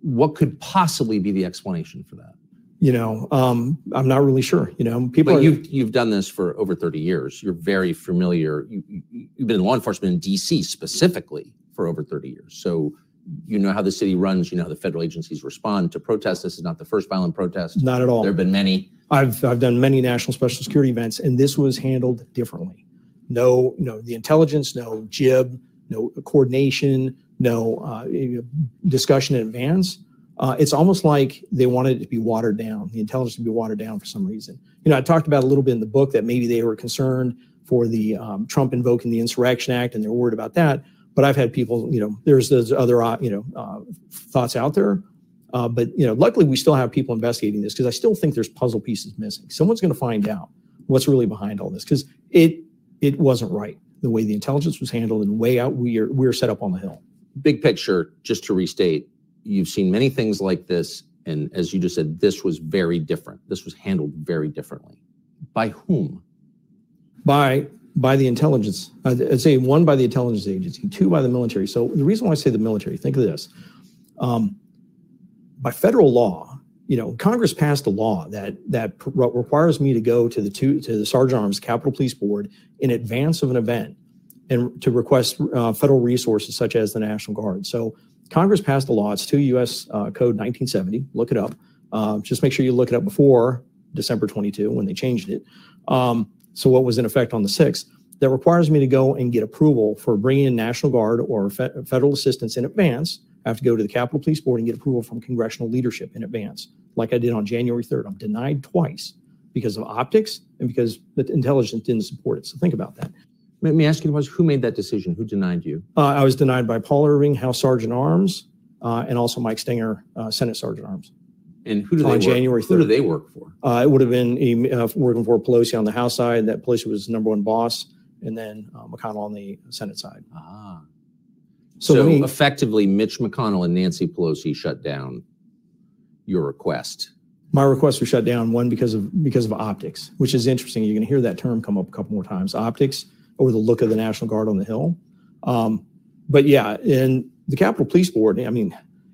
[SPEAKER 4] what could possibly be the explanation for that?
[SPEAKER 3] You know, um, I'm not really sure. You know, people.
[SPEAKER 4] But
[SPEAKER 3] are,
[SPEAKER 4] you've you've done this for over 30 years. You're very familiar. You, you've been in law enforcement in D.C. specifically for over 30 years. So you know how the city runs, you know how the federal agencies respond to protests. This is not the first violent protest.
[SPEAKER 3] Not at all.
[SPEAKER 4] There have been many.
[SPEAKER 3] I've I've done many national special security events, and this was handled differently. No, no, the intelligence, no jib, no coordination, no uh, discussion in advance. Uh, it's almost like they wanted it to be watered down, the intelligence to be watered down for some reason. You know, I talked about a little bit in the book that maybe they were concerned for the um, Trump invoking the Insurrection Act, and they're worried about that. But I've had people, you know, there's those other, uh, you know, thoughts out there. But you know, luckily we still have people investigating this because I still think there's puzzle pieces missing. Someone's going to find out what's really behind all this because it it wasn't right the way the intelligence was handled and the way out we are we're set up on the hill.
[SPEAKER 4] Big picture, just to restate, you've seen many things like this, and as you just said, this was very different. This was handled very differently. By whom?
[SPEAKER 3] By by the intelligence. I'd say one by the intelligence agency, two by the military. So the reason why I say the military, think of this. Um, by federal law, you know, Congress passed a law that that requires me to go to the two to the Sergeant Arms Capitol Police Board in advance of an event and to request uh, federal resources such as the National Guard. So Congress passed a law. It's 2 U.S. Uh, Code 1970. Look it up. Uh, just make sure you look it up before December 22 when they changed it. Um, so what was in effect on the 6th, that requires me to go and get approval for bringing in National Guard or fe- federal assistance in advance. I have to go to the Capitol Police Board and get approval from congressional leadership in advance, like I did on January 3rd. I'm denied twice because of optics and because the intelligence didn't support it. So think about that.
[SPEAKER 4] Let me ask you was who made that decision? Who denied you?
[SPEAKER 3] Uh, I was denied by Paul Irving, House Sergeant Arms, uh, and also Mike Stenger, uh, Senate Sergeant Arms.
[SPEAKER 4] And who do they
[SPEAKER 3] on
[SPEAKER 4] work,
[SPEAKER 3] January
[SPEAKER 4] Who do they work for?
[SPEAKER 3] Uh, it would have been uh, working for Pelosi on the House side. That Pelosi was number one boss, and then uh, McConnell on the Senate side.
[SPEAKER 4] Ah.
[SPEAKER 3] So,
[SPEAKER 4] effectively, Mitch McConnell and Nancy Pelosi shut down your request.
[SPEAKER 3] my requests were shut down. One because of because of optics, which is interesting. You're going to hear that term come up a couple more times. Optics or the look of the National Guard on the Hill. Um, but yeah, and the Capitol Police Board. I mean,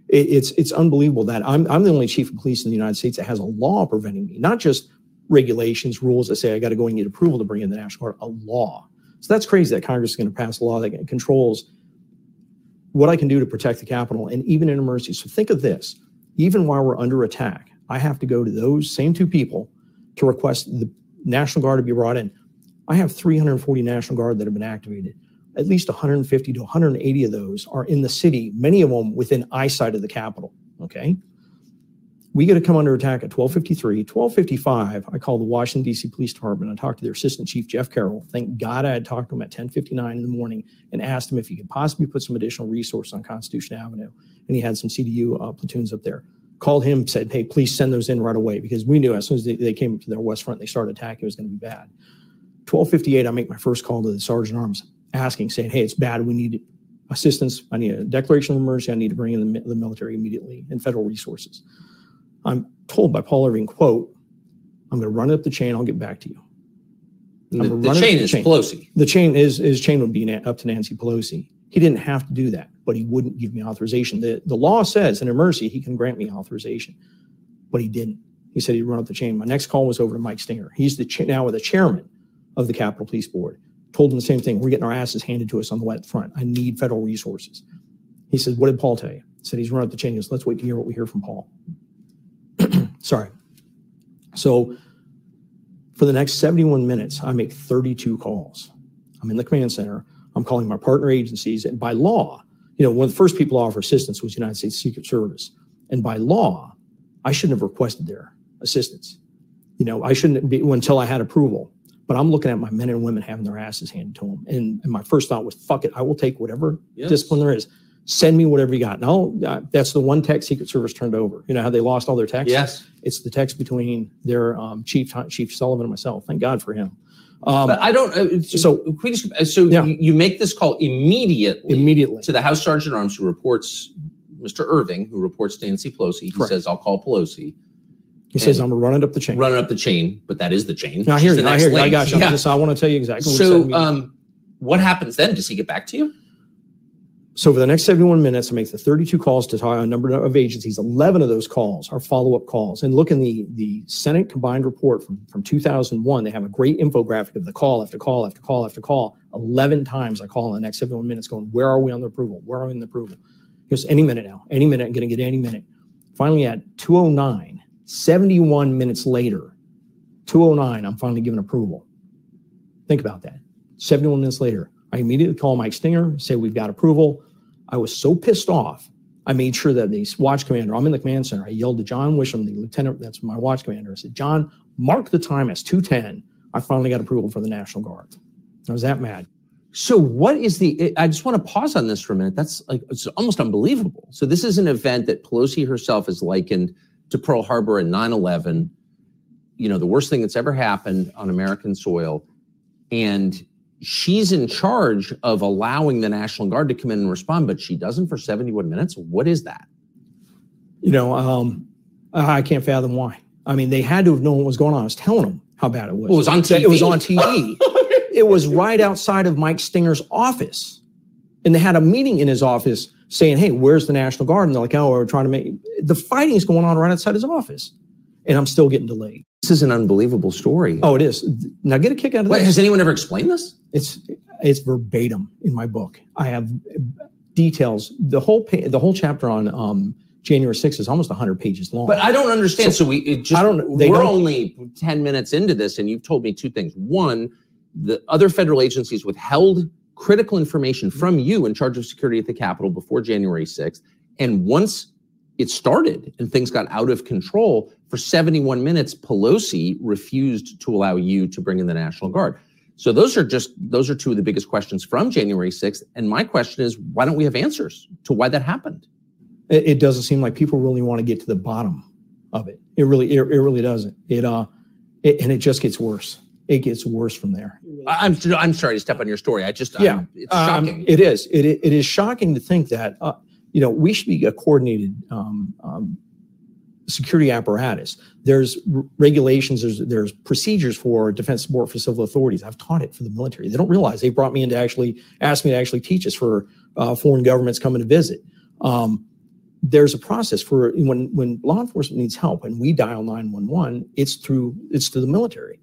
[SPEAKER 3] it, it's it's unbelievable that I'm I'm the only chief of police in the United States that has a law preventing me, not just regulations, rules that say I got to go and get approval to bring in the National Guard, a law. So that's crazy that Congress is going to pass a law that controls what I can do to protect the Capitol and even in emergency. So think of this: even while we're under attack, I have to go to those same two people to request the National Guard to be brought in. I have 340 National Guard that have been activated. At least 150 to 180 of those are in the city, many of them within eyesight of the Capitol. Okay. We get to come under attack at 1253. 1255, I call the Washington, D.C. Police Department. I talked to their Assistant Chief, Jeff Carroll. Thank God I had talked to him at 1059 in the morning and asked him if he could possibly put some additional resource on Constitution Avenue. And he had some CDU uh, platoons up there called him, said, "Hey, please send those in right away," because we knew as soon as they, they came to their west front, they started attacking, it was going to be bad. Twelve fifty-eight, I make my first call to the sergeant arms, asking, saying, "Hey, it's bad. We need assistance. I need a declaration of emergency. I need to bring in the, the military immediately and federal resources." I'm told by Paul Irving, "quote I'm going to run up the chain. I'll get back to you."
[SPEAKER 4] The, the chain
[SPEAKER 3] the
[SPEAKER 4] is
[SPEAKER 3] chain.
[SPEAKER 4] Pelosi.
[SPEAKER 3] The chain is his chain would be up to Nancy Pelosi. He didn't have to do that, but he wouldn't give me authorization. The the law says in emergency he can grant me authorization, but he didn't. He said he'd run up the chain. My next call was over to Mike Stenger. He's the cha- now with the chairman of the Capitol Police Board. Told him the same thing. We're getting our asses handed to us on the wet front. I need federal resources. He said, "What did Paul tell you?" I said he's run up the chain. He "Let's wait to hear what we hear from Paul." Sorry. So for the next 71 minutes, I make 32 calls. I'm in the command center. I'm calling my partner agencies. And by law, you know, one of the first people to offer assistance was the United States Secret Service. And by law, I shouldn't have requested their assistance. You know, I shouldn't be until I had approval. But I'm looking at my men and women having their asses handed to them, and, and my first thought was, "Fuck it, I will take whatever
[SPEAKER 4] Yes.
[SPEAKER 3] discipline there is. Send me whatever you got." No, uh, that's the one text Secret Service turned over. You know how they lost all their texts?
[SPEAKER 4] Yes.
[SPEAKER 3] It's the text between their um, chief, Chief Sullivan, and myself. Thank God for him. Um,
[SPEAKER 4] But I don't. Uh, so,
[SPEAKER 3] So-
[SPEAKER 4] can we just, uh, so
[SPEAKER 3] Yeah.
[SPEAKER 4] you, make this call immediately
[SPEAKER 3] immediately.
[SPEAKER 4] to the House Sergeant at Arms who reports Mr. Irving, who reports to Nancy Pelosi. He
[SPEAKER 3] Correct.
[SPEAKER 4] says, "I'll call Pelosi."
[SPEAKER 3] He says, "I'm gonna run it up the chain."
[SPEAKER 4] Running up the chain, but that is the chain.
[SPEAKER 3] I hear
[SPEAKER 4] She's
[SPEAKER 3] you. I hear you. I got you.
[SPEAKER 4] Yeah.
[SPEAKER 3] So I want to tell you exactly. what he said to
[SPEAKER 4] So, um, what happens then? Does he get back to you?
[SPEAKER 3] So for the next 71 minutes, I make the 32 calls to talk a number of agencies. 11 of those calls are follow-up calls. And look in the, the Senate combined report from, from 2001, they have a great infographic of the call after call after call after call. 11 times I call in the next 71 minutes going, where are we on the approval? Where are we in the approval? Just any minute now, any minute, I'm going to get any minute. Finally at 209, 71 minutes later, 209, I'm finally given approval. Think about that. 71 minutes later, I immediately call Mike Stenger, say we've got approval. I was so pissed off. I made sure that the watch commander, I'm in the command center. I yelled to John Wisham, the lieutenant, that's my watch commander. I said, John, mark the time as 210. I finally got approval for the National Guard. I was that mad.
[SPEAKER 4] So what is the? I just want to pause on this for a minute. That's like it's almost unbelievable. So this is an event that Pelosi herself has likened to Pearl Harbor and 9/11. You know, the worst thing that's ever happened on American soil, and she's in charge of allowing the National Guard to come in and respond, but she doesn't for 71 minutes. What is that?
[SPEAKER 3] You know, um, I can't fathom why. I mean, they had to have known what was going on. I was telling them how bad it was.
[SPEAKER 4] Well, it was on
[SPEAKER 3] That It was on TV. it was right outside of Mike Stenger's office. And they had a meeting in his office saying, Hey, where's the National Guard? And they're like, Oh, we're trying to make the fighting is going on right outside his office. And I'm still getting delayed.
[SPEAKER 4] This is an unbelievable story.
[SPEAKER 3] Oh, it is. Now get a kick out of
[SPEAKER 4] Wait,
[SPEAKER 3] this.
[SPEAKER 4] has anyone ever explained this?
[SPEAKER 3] It's it's verbatim in my book. I have details. The whole pa- the whole chapter on um, January 6th is almost 100 pages long.
[SPEAKER 4] But I don't understand. So, we it just
[SPEAKER 3] I don't-
[SPEAKER 4] we're
[SPEAKER 3] don't-
[SPEAKER 4] only 10 minutes into this, and you've told me two things. One, the other federal agencies withheld critical information from you in charge of security at the Capitol before January 6th. And once it started and things got out of control, for 71 minutes, Pelosi refused to allow you to bring in the National Guard. So those are just those are two of the biggest questions from January 6th. And my question is, why don't we have answers to why that happened?
[SPEAKER 3] it, it doesn't seem like people really want to get to the bottom of it. It really it, it really doesn't. It uh it, and it just gets worse. It gets worse from there.
[SPEAKER 4] I- I'm I'm sorry to step on your story. I just
[SPEAKER 3] Yeah,
[SPEAKER 4] I'm- it's
[SPEAKER 3] Um,
[SPEAKER 4] shocking.
[SPEAKER 3] it is. It, it it is shocking to think that uh, you know we should be a coordinated um, um, security apparatus. There's r- regulations. There's there's procedures for defense support for civil authorities. I've taught it for the military. They don't realize they brought me in to actually ask me to actually teach this for uh, foreign governments coming to visit. Um, there's a process for when when law enforcement needs help and we dial 911 it's through it's to the military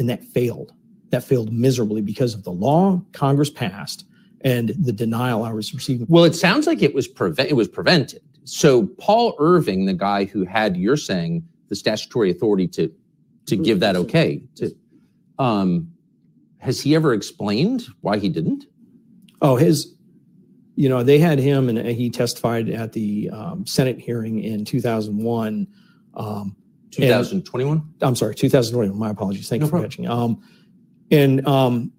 [SPEAKER 3] and that failed that failed miserably because of the law congress passed and the denial i was receiving
[SPEAKER 4] Well, it sounds like it was prevent it was prevented. So Paul Irving, the guy who had you're saying the statutory authority to to give that okay to um has he ever explained why he didn't?
[SPEAKER 3] oh his you know they had him and he testified at the um, senate hearing in 2001 um,
[SPEAKER 4] 2021?
[SPEAKER 3] I'm sorry, 2021. My apologies. Thank you for catching. Um, and um,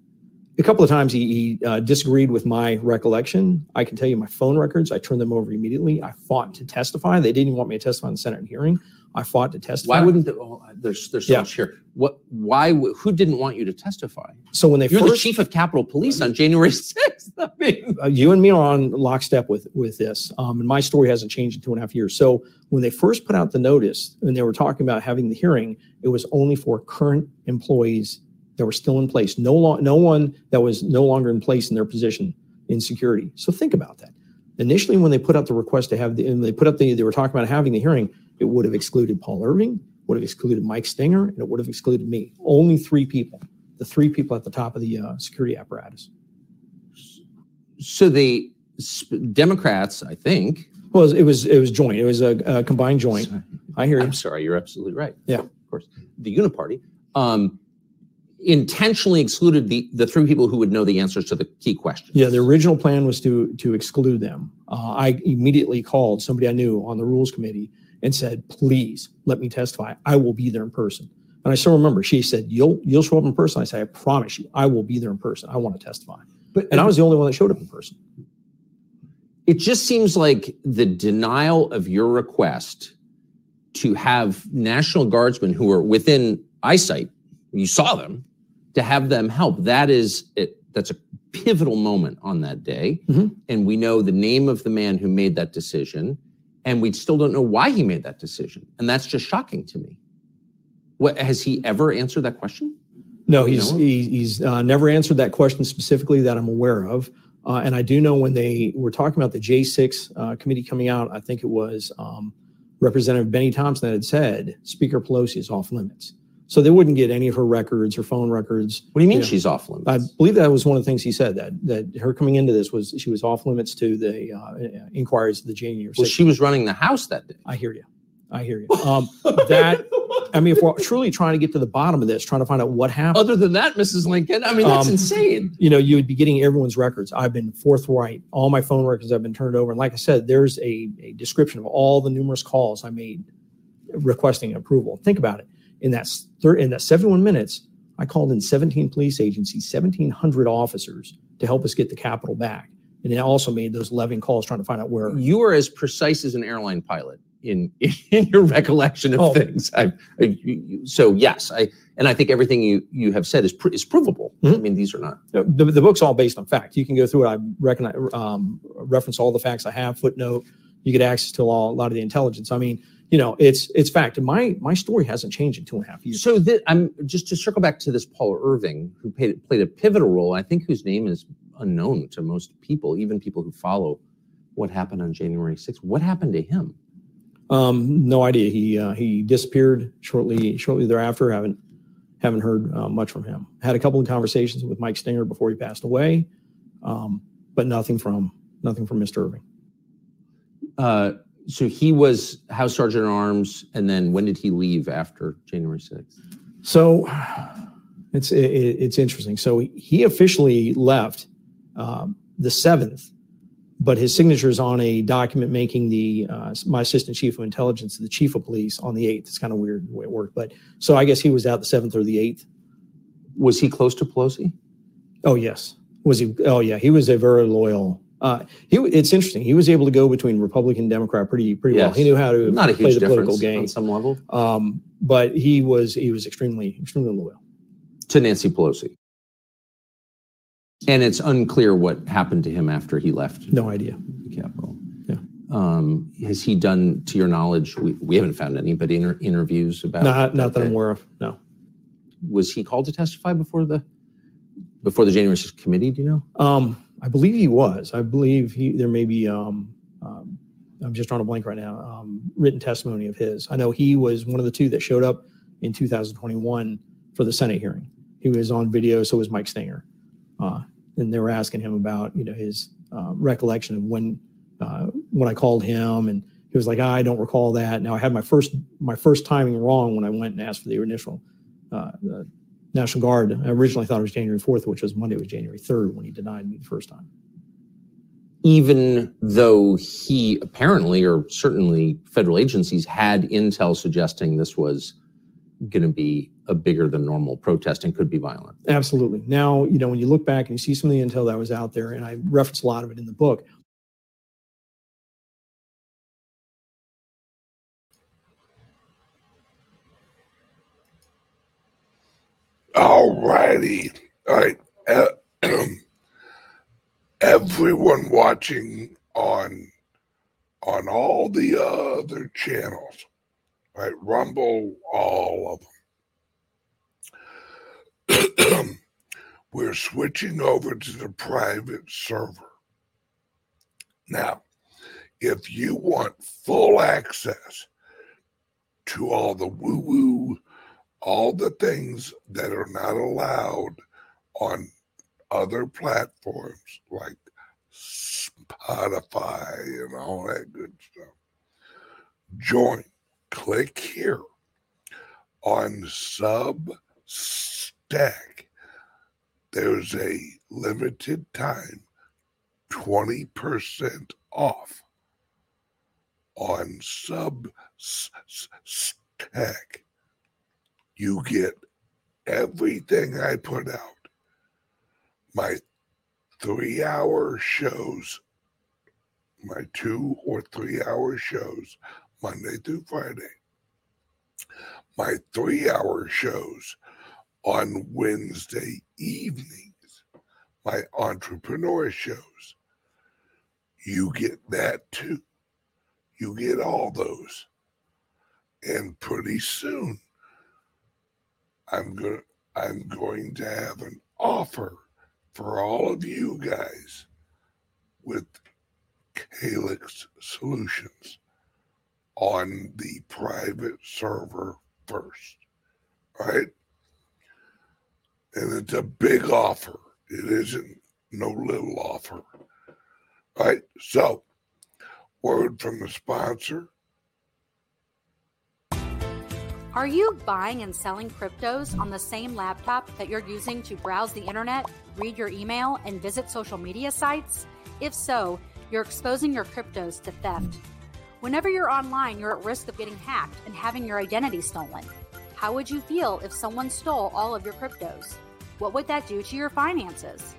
[SPEAKER 3] a couple of times he, he uh, disagreed with my recollection. I can tell you my phone records. I turned them over immediately. I fought to testify. They didn't even want me to testify in the Senate hearing. I fought to testify.
[SPEAKER 4] Why wouldn't oh, there's there's so much here. What why who didn't want you to testify?
[SPEAKER 3] So when they
[SPEAKER 4] You're the
[SPEAKER 3] first,
[SPEAKER 4] chief of Capitol Police on January 6th. I mean,
[SPEAKER 3] uh, you and me are on lockstep with with this, um, and my story hasn't changed in two and a half years. When they first put out the notice and they were talking about having the hearing, it was only for current employees that were still in place. No lo- no one that was no longer in place in their position in security. So think about that. Initially, when they put out the request to have the, and they put up the, they were talking about having the hearing, it would have excluded Paul Irving, would have excluded Mike Stenger, and it would have excluded me. Only three people, the three people at the top of the uh, security apparatus.
[SPEAKER 4] so the Democrats, I think.
[SPEAKER 3] Well, it was it was, it was joint. It was a, a combined joint. I hear you.
[SPEAKER 4] I'm sorry, you're absolutely right.
[SPEAKER 3] Yeah.
[SPEAKER 4] of course. The Uniparty um, intentionally excluded the the three people who would know the answers to the key questions.
[SPEAKER 3] Yeah, the original plan was to to exclude them. Uh, I immediately called somebody I knew on the rules committee and said, please let me testify. I will be there in person. And I still remember she said, you'll, you'll show up in person. I said, I promise you, I will be there in person. I want to testify.
[SPEAKER 4] But
[SPEAKER 3] And I was the only one that showed up in person.
[SPEAKER 4] It just seems like the denial of your request to have National Guardsmen who are within eyesight, you saw them, to have them help. That is it. That's a pivotal moment on that day,
[SPEAKER 3] Mhm.
[SPEAKER 4] and we know the name of the man who made that decision, and we still don't know why he made that decision, and that's just shocking to me. What has he ever answered that question?
[SPEAKER 3] No,
[SPEAKER 4] You
[SPEAKER 3] he's
[SPEAKER 4] know?
[SPEAKER 3] he, he's uh, never answered that question specifically that I'm aware of. Uh, and I do know when they were talking about the J6 uh, committee coming out, I think it was um, Representative Benny Thompson that had said Speaker Pelosi is off limits. So they wouldn't get any of her records, her phone records.
[SPEAKER 4] What do you mean
[SPEAKER 3] Yeah.
[SPEAKER 4] she's off limits?
[SPEAKER 3] I believe that was one of the things he said that that her coming into this was she was off limits to the uh, inquiries of the January.
[SPEAKER 4] well,
[SPEAKER 3] 6th.
[SPEAKER 4] she was running the House that day.
[SPEAKER 3] I hear you. I hear you. Um, that I mean, if we're truly trying to get to the bottom of this, trying to find out what happened.
[SPEAKER 4] Other than that, Mrs. Lincoln, I mean, that's
[SPEAKER 3] Um,
[SPEAKER 4] insane.
[SPEAKER 3] you know, you would be getting everyone's records. I've been forthright. All my phone records have been turned over. And like I said, there's a, a description of all the numerous calls I made requesting approval. Think about it. In that thir- in that 71 minutes, I called in 17 police agencies, 1,700 officers to help us get the Capitol back. And I also made those 11 calls trying to find out where.
[SPEAKER 4] you are as precise as an airline pilot in in your recollection of
[SPEAKER 3] Oh.
[SPEAKER 4] things. I, I, so yes, I and I think everything you you have said is pr- is provable. I
[SPEAKER 3] Mhm.
[SPEAKER 4] mean, these are not.
[SPEAKER 3] The, the book's all based on fact. You can go through it. I recognize, um, reference all the facts I have, footnote. You get access to a lot of the intelligence. I mean, you know, it's it's fact. And my my story hasn't changed in two and a half years.
[SPEAKER 4] So that I'm just to circle back to this Paul Irving, who played played a pivotal role. I think whose name is unknown to most people, even people who follow what happened on January 6th. What happened to him?
[SPEAKER 3] Um, no idea. He uh, he disappeared shortly shortly thereafter. Haven't haven't heard uh, much from him. Had a couple of conversations with Mike Stenger before he passed away, um, but nothing from nothing from Mr. Irving.
[SPEAKER 4] Uh, so he was House Sergeant at Arms, and then when did he leave after January 6th?
[SPEAKER 3] So it's it, it's interesting. So he officially left um, the seventh, but his signature is on a document making the uh, my assistant chief of intelligence the chief of police on the eighth. It's kind of weird the way it worked, but so I guess he was out the seventh or the eighth.
[SPEAKER 4] Was he close to Pelosi?
[SPEAKER 3] Oh yes, was he? Oh yeah, he was a very loyal. Uh, he it's interesting. He was able to go between Republican and Democrat pretty pretty well.
[SPEAKER 4] Yes.
[SPEAKER 3] He knew how to
[SPEAKER 4] Not a
[SPEAKER 3] play
[SPEAKER 4] huge
[SPEAKER 3] the political
[SPEAKER 4] difference
[SPEAKER 3] game.
[SPEAKER 4] on some level
[SPEAKER 3] Um, but he was he was extremely extremely loyal.
[SPEAKER 4] to Nancy Pelosi. And it's unclear what happened to him after he left
[SPEAKER 3] No idea.
[SPEAKER 4] the Capitol.
[SPEAKER 3] Yeah.
[SPEAKER 4] Um, has he done, to your knowledge, we, we haven't found any, but inter- interviews about?
[SPEAKER 3] Not not that I'm aware of. No.
[SPEAKER 4] Was he called to testify before the, before the January 6th committee, do you know?
[SPEAKER 3] Um, I believe he was. I believe he there may be. Um, um, I'm just drawing a blank right now. Um, written testimony of his. I know he was one of the two that showed up in 2021 for the Senate hearing. He was on video. So was Mike Stenger, uh, and they were asking him about you know his uh, recollection of when uh, when I called him, and he was like, I don't recall that. Now I had my first my first timing wrong when I went and asked for the initial. Uh, the National Guard. I originally thought it was January 4th, which was Monday, It was January 3rd when he denied me the first time.
[SPEAKER 4] Even though he apparently, or certainly federal agencies had intel suggesting this was going to be a bigger than normal protest and could be violent.
[SPEAKER 3] Absolutely. Now, you know, when you look back and you see some of the intel that was out there, and I reference a lot of it in the book,
[SPEAKER 1] All righty. All right. Uh, everyone watching on on all the other channels, right? Rumble, all of them. We're switching over to the private server. Now, if you want full access to all the woo woo all the things that are not allowed on other platforms like Spotify and all that good stuff. Join. Click here on Substack. There's a limited time 20% off on Substack, you get everything I put out. My three hour shows, my two or three hour shows, Monday through Friday. My three hour shows on Wednesday evenings, my entrepreneur shows. You get that too. You get all those. And pretty soon, I'm going to I'm going to have an offer for all of you guys with Calix Solutions on the private server first. Right? And it's a big offer. It isn't no little offer. Right? So, word from the sponsor.
[SPEAKER 2] Are you buying and selling cryptos on the same laptop that you're using to browse the internet, read your email, and visit social media sites? If so, you're exposing your cryptos to theft. Whenever you're online, you're at risk of getting hacked and having your identity stolen. How would you feel if someone stole all of your cryptos? What would that do to your finances?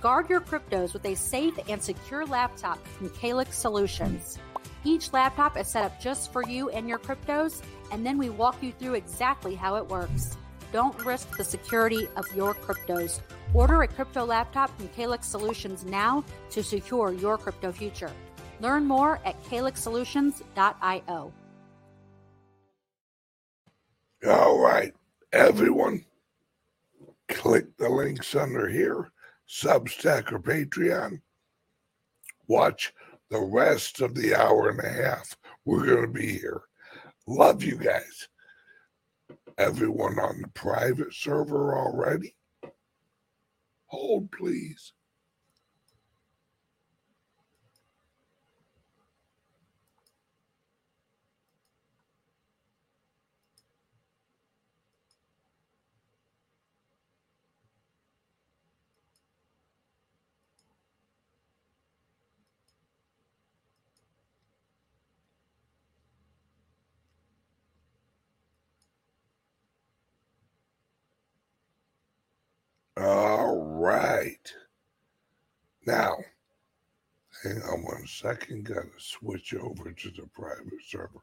[SPEAKER 2] Guard your cryptos with a safe and secure laptop from Calix Solutions. Each laptop is set up just for you and your cryptos, and then we walk you through exactly how it works. Don't risk the security of your cryptos. Order a crypto laptop from Calix Solutions now to secure your crypto future. Learn more at calixsolutions.io.
[SPEAKER 1] All right, everyone, click the links under here, Substack or Patreon. Watch the rest of the hour and a half. We're going to be here. Love you guys. Everyone on the private server already? Hold, please. All right. Now, hang on one second. Got to switch over to the private server.